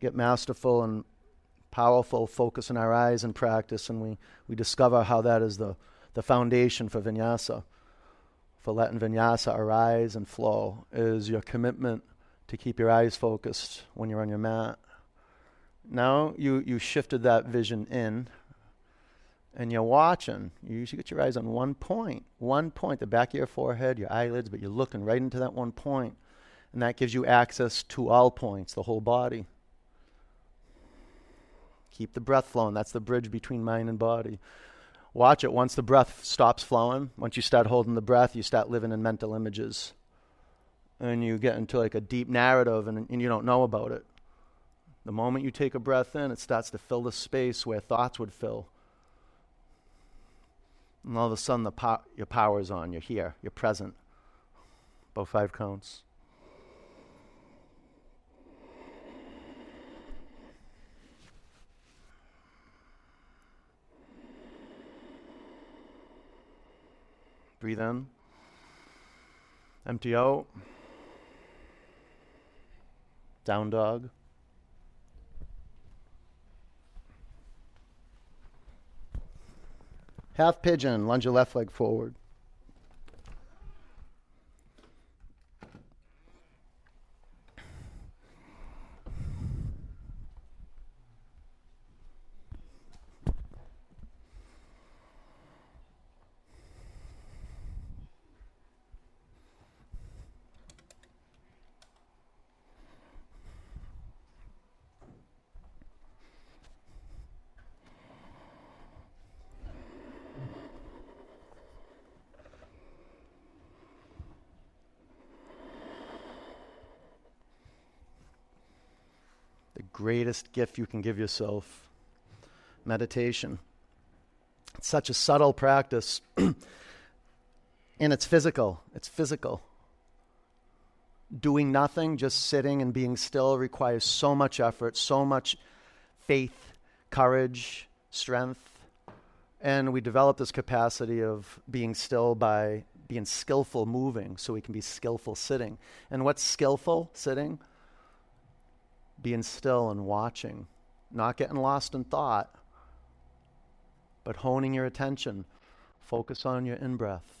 Speaker 1: Get masterful and powerful focus in our eyes and practice, and we, we discover how that is the, the foundation for vinyasa. For letting vinyasa arise and flow is your commitment to keep your eyes focused when you're on your mat. Now you, you shifted that vision in and you're watching. You usually get your eyes on one point, one point, the back of your forehead, your eyelids, but you're looking right into that one point, And that gives you access to all points, the whole body. Keep the breath flowing. That's the bridge between mind and body. Watch it. Once the breath stops flowing, once you start holding the breath, you start living in mental images. And you get into like a deep narrative and, and you don't know about it. The moment you take a breath in, it starts to fill the space where thoughts would fill. And all of a sudden, the po- your power is on. You're here. You're present. About five counts. Breathe in. Empty out. Down dog. Half pigeon, lunge your left leg forward. Greatest gift you can give yourself meditation. It's such a subtle practice, and it's physical. It's physical. Doing nothing, just sitting and being still, requires so much effort, so much faith, courage, strength. And we develop this capacity of being still by being skillful moving so we can be skillful sitting. And what's skillful sitting? Being still and watching, not getting lost in thought, but honing your attention. Focus on your in breath.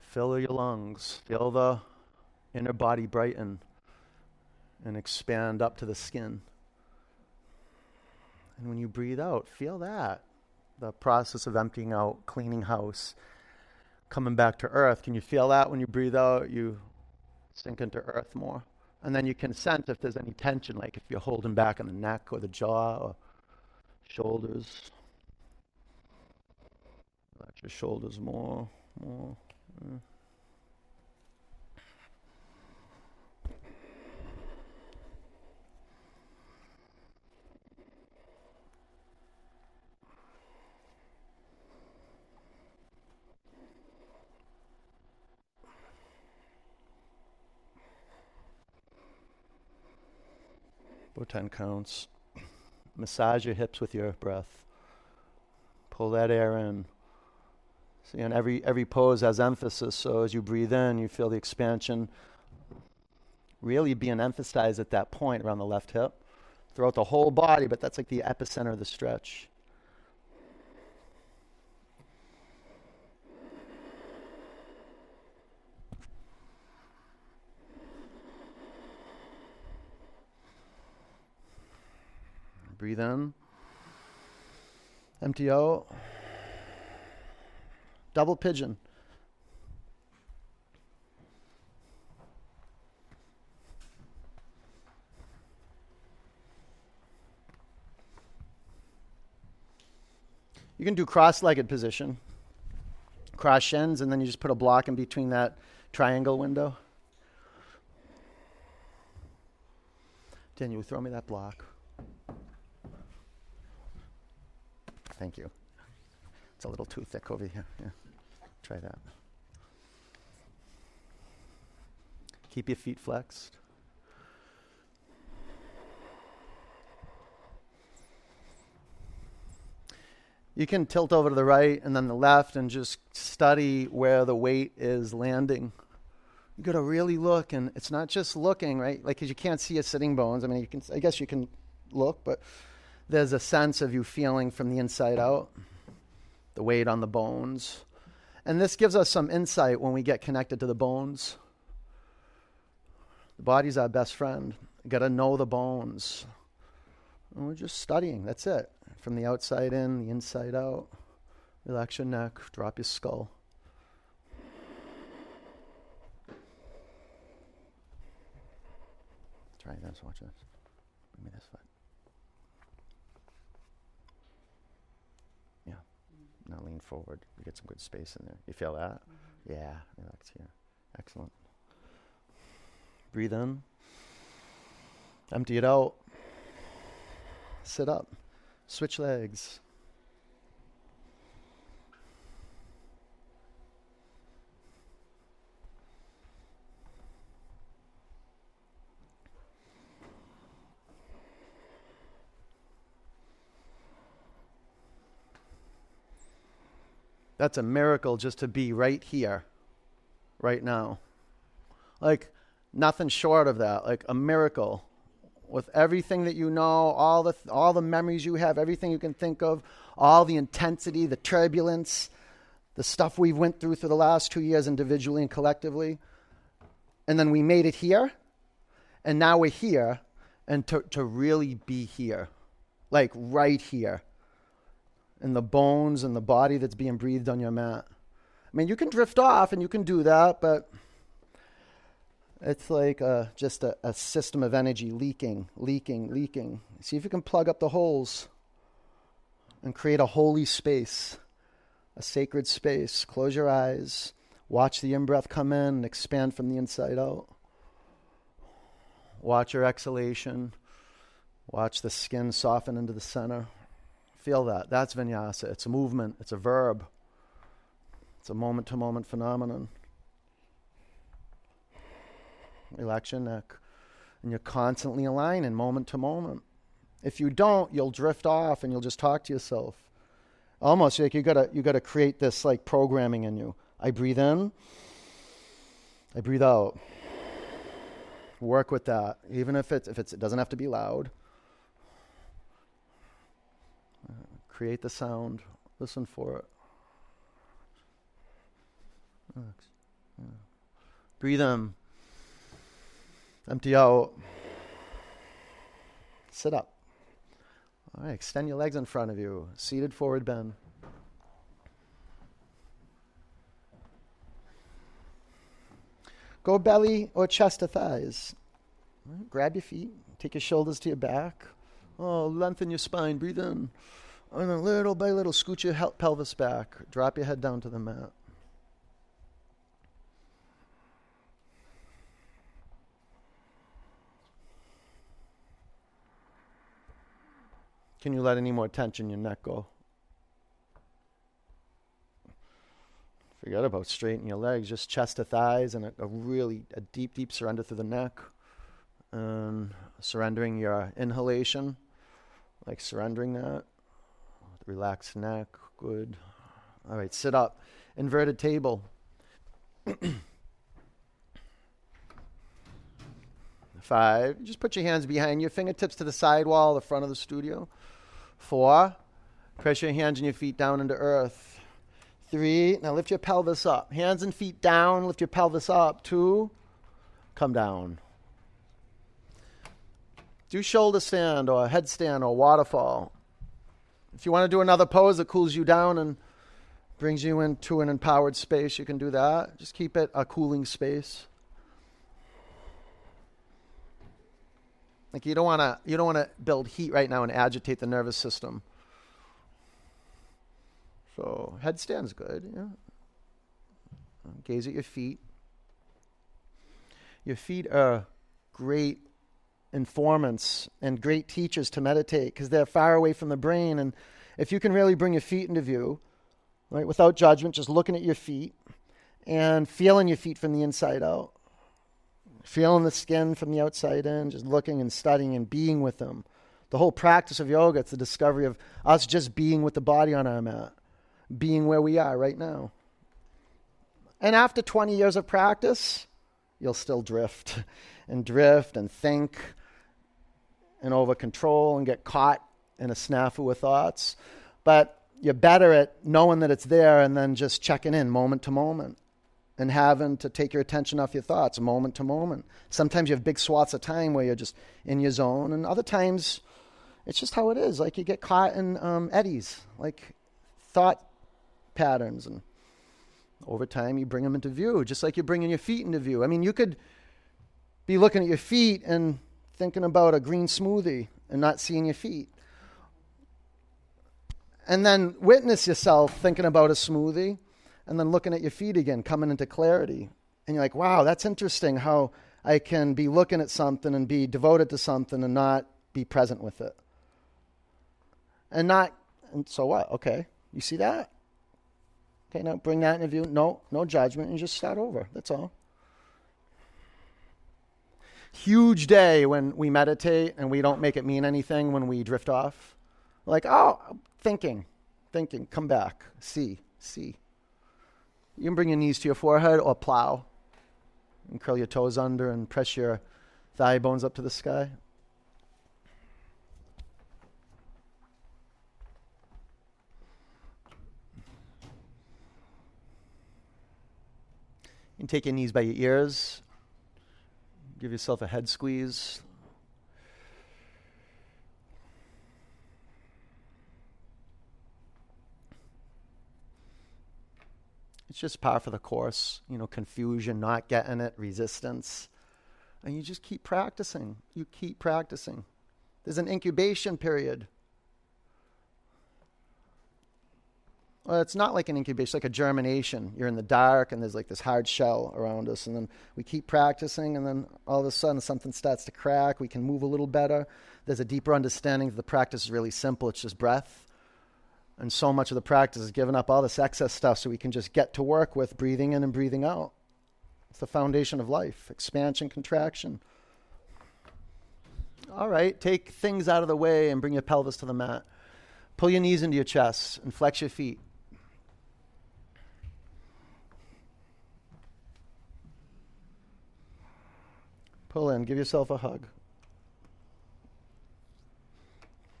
Speaker 1: Fill your lungs. Feel the inner body brighten and expand up to the skin. And when you breathe out, feel that the process of emptying out, cleaning house, coming back to earth. Can you feel that when you breathe out? You sink into earth more. And then you can sense if there's any tension, like if you're holding back on the neck or the jaw or shoulders. Let your shoulders more, more. Mm. Go 10 counts. Massage your hips with your breath. Pull that air in. See, and every, every pose has emphasis, so as you breathe in, you feel the expansion really being emphasized at that point around the left hip throughout the whole body, but that's like the epicenter of the stretch. Breathe in. Empty out. Double pigeon. You can do cross legged position, cross shins, and then you just put a block in between that triangle window. Daniel, throw me that block. Thank you. It's a little too thick over here. Yeah. Try that. Keep your feet flexed. You can tilt over to the right and then the left and just study where the weight is landing. You got to really look, and it's not just looking, right? Like, cause you can't see your sitting bones. I mean, you can. I guess you can look, but there's a sense of you feeling from the inside out, the weight on the bones, and this gives us some insight when we get connected to the bones. The body's our best friend. Got to know the bones. And we're just studying. That's it. From the outside in, the inside out. Relax your neck, drop your skull. Try this, watch this. Give me this foot. Now lean forward. You get some good space in there. You feel that? Mm-hmm. Yeah. Relax here. Excellent. Breathe in. Empty it out. Sit up. Switch legs. That's a miracle just to be right here, right now. Like, nothing short of that. Like, a miracle with everything that you know, all the all the memories you have, everything you can think of, all the intensity, the turbulence, the stuff we've went through through the last 2 years individually and collectively. And then we made it here. And now we're here and to to really be here. Like right here. In the bones and the body that's being breathed on your mat. I mean, you can drift off and you can do that, but it's like a, just a, a system of energy leaking, leaking, leaking. See if you can plug up the holes and create a holy space, a sacred space. Close your eyes. Watch the in breath come in and expand from the inside out. Watch your exhalation. Watch the skin soften into the center. Feel that. That's vinyasa. It's a movement, it's a verb, it's a moment to moment phenomenon. Relax your neck. And you're constantly aligning moment to moment. If you don't, you'll drift off and you'll just talk to yourself. Almost like you gotta you gotta create this like programming in you. I breathe in, I breathe out. Work with that, even if it's if it's, it doesn't have to be loud. Uh, create the sound. Listen for it. Breathe in. Empty out. Sit up. All right, extend your legs in front of you. Seated forward bend. Go belly or chest to thighs. Right, grab your feet. Take your shoulders to your back. Oh, lengthen your spine. Breathe in. And then little by little, scoot your pelvis back. Drop your head down to the mat. Can you let any more tension in your neck go? Forget about straightening your legs, just chest to thighs and a, a really a deep, deep surrender through the neck. And surrendering your inhalation, like surrendering that. Relaxed neck, good. All right, sit up. Inverted table. Five. Just put your hands behind your fingertips to the sidewall, the front of the studio. Four, press your hands and your feet down into earth. Three, now lift your pelvis up. Hands and feet down, lift your pelvis up. Two, come down. Do shoulder stand or headstand or waterfall. If you want to do another pose that cools you down and brings you into an empowered space, you can do that. Just keep it a cooling space. Like you don't want to you don't want to build heat right now and agitate the nervous system. So headstand's good. Yeah. Gaze at your feet. Your feet are great informants and great teachers to meditate because they're far away from the brain. And if you can really bring your feet into view, right, without judgment, just looking at your feet and feeling your feet from the inside out, feeling the skin from the outside in, just looking and studying and being with them. The whole practice of yoga, it's the discovery of us just being with the body on our mat, being where we are right now. And after 20 years of practice, you'll still drift and drift and think and over control and get caught in a snafu with thoughts. But you're better at knowing that it's there and then just checking in moment to moment and having to take your attention off your thoughts moment to moment. Sometimes you have big swaths of time where you're just in your zone, and other times it's just how it is. Like you get caught in um, eddies, like thought patterns, and over time you bring them into view, just like you're bringing your feet into view. I mean, you could be looking at your feet and thinking about a green smoothie and not seeing your feet. And then witness yourself thinking about a smoothie and then looking at your feet again, coming into clarity. And you're like, wow, that's interesting how I can be looking at something and be devoted to something and not be present with it. And not, and so what? Okay, you see that? Okay, now bring that into view. No, no judgment, and just start over. That's all. Huge day when we meditate and we don't make it mean anything when we drift off. Like, oh, thinking, thinking, come back, see, see. You can bring your knees to your forehead or plow and curl your toes under and press your thigh bones up to the sky. You can take your knees by your ears, give yourself a head squeeze, It's just par for the course, you know, confusion, not getting it, resistance. And you just keep practicing. You keep practicing. There's an incubation period. Well, it's not like an incubation, it's like a germination. You're in the dark and there's like this hard shell around us. And then we keep practicing, and then all of a sudden something starts to crack. We can move a little better. There's a deeper understanding that the practice is really simple, it's just breath. And so much of the practice is giving up all this excess stuff so we can just get to work with breathing in and breathing out. It's the foundation of life expansion, contraction. All right, take things out of the way and bring your pelvis to the mat. Pull your knees into your chest and flex your feet. Pull in, give yourself a hug.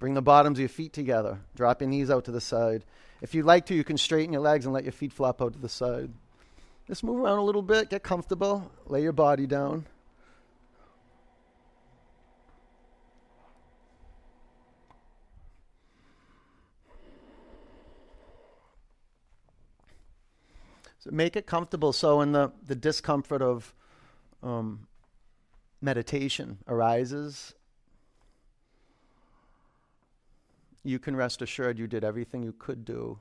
Speaker 1: Bring the bottoms of your feet together. Drop your knees out to the side. If you'd like to, you can straighten your legs and let your feet flop out to the side. Just move around a little bit, get comfortable, lay your body down. So make it comfortable. So in the, the discomfort of um, meditation arises, you can rest assured you did everything you could do.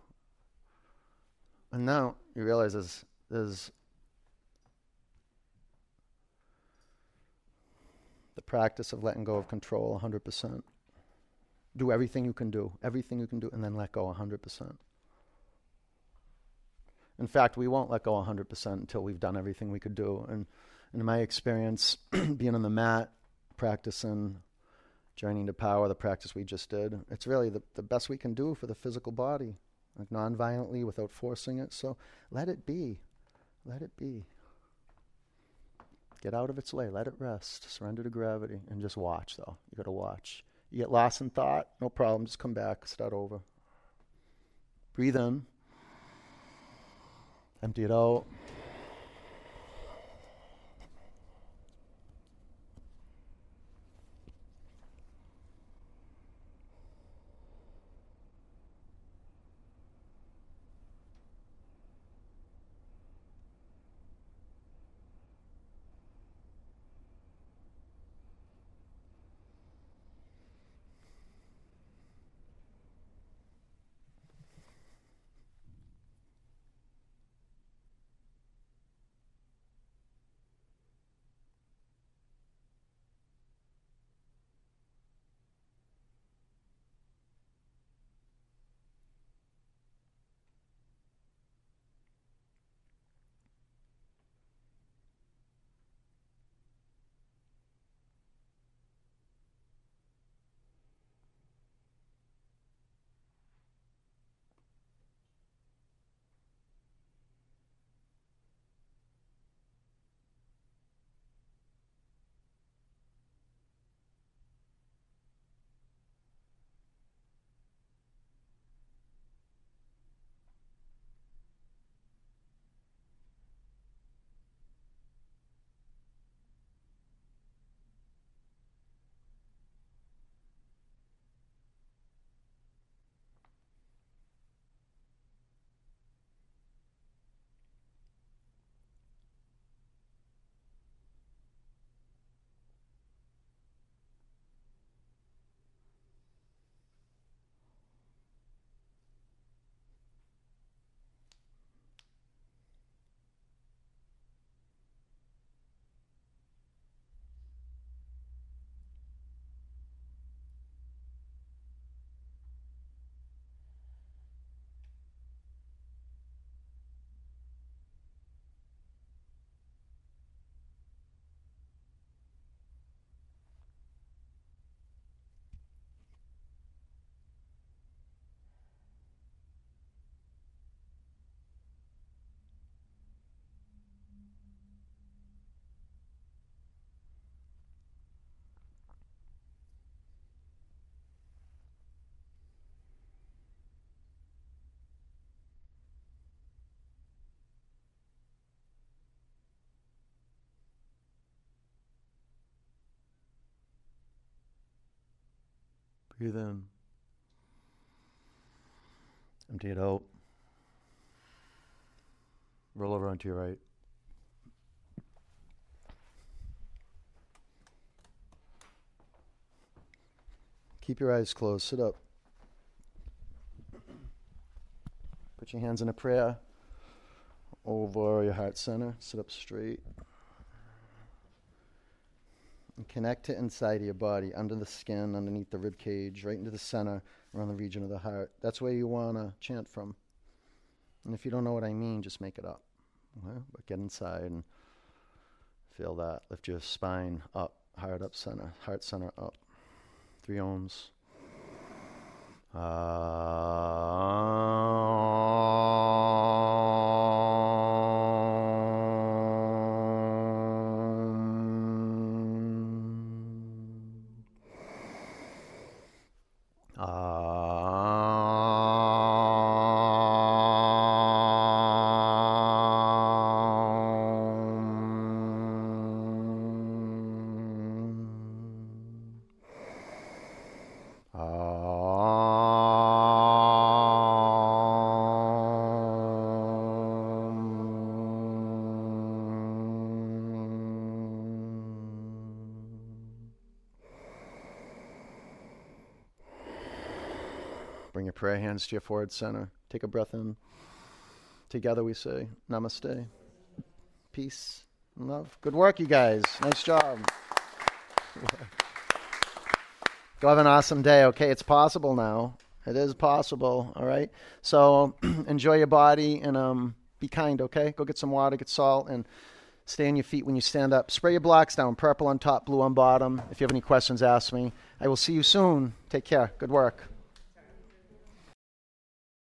Speaker 1: And now you realize there's, there's the practice of letting go of control 100%. Do everything you can do, everything you can do, and then let go 100%. In fact, we won't let go 100% until we've done everything we could do. And, in my experience, being on the mat, practicing Journey into Power, the practice we just did. It's really the, the best we can do for the physical body, like non-violently without forcing it. So let it be. Let it be. Get out of its way. Let it rest. Surrender to gravity. And just watch, though. You got to watch. You get lost in thought, no problem. Just come back. Start over. Breathe in. Empty it out. Breathe in. Empty it out. Roll over onto your right. Keep your eyes closed. Sit up. Put your hands in a prayer over your heart center. Sit up straight. And connect to inside of your body, under the skin, underneath the rib cage, right into the center, around the region of the heart. That's where you want to chant from. And if you don't know what I mean, just make it up. Okay? But get inside and feel that. Lift your spine up, heart up center, heart center up. Three oms. Bring hands to your forehead center. Take a breath in. Together we say, Namaste. Peace and love. Good work, you guys. Nice job. Go have an awesome day. Okay, it's possible now. It is possible. All right. So enjoy your body and um, be kind. Okay. Go get some water, get salt, and stay on your feet when you stand up. Spray your blocks down. Purple on top, blue on bottom. If you have any questions, ask me. I will see you soon. Take care. Good work.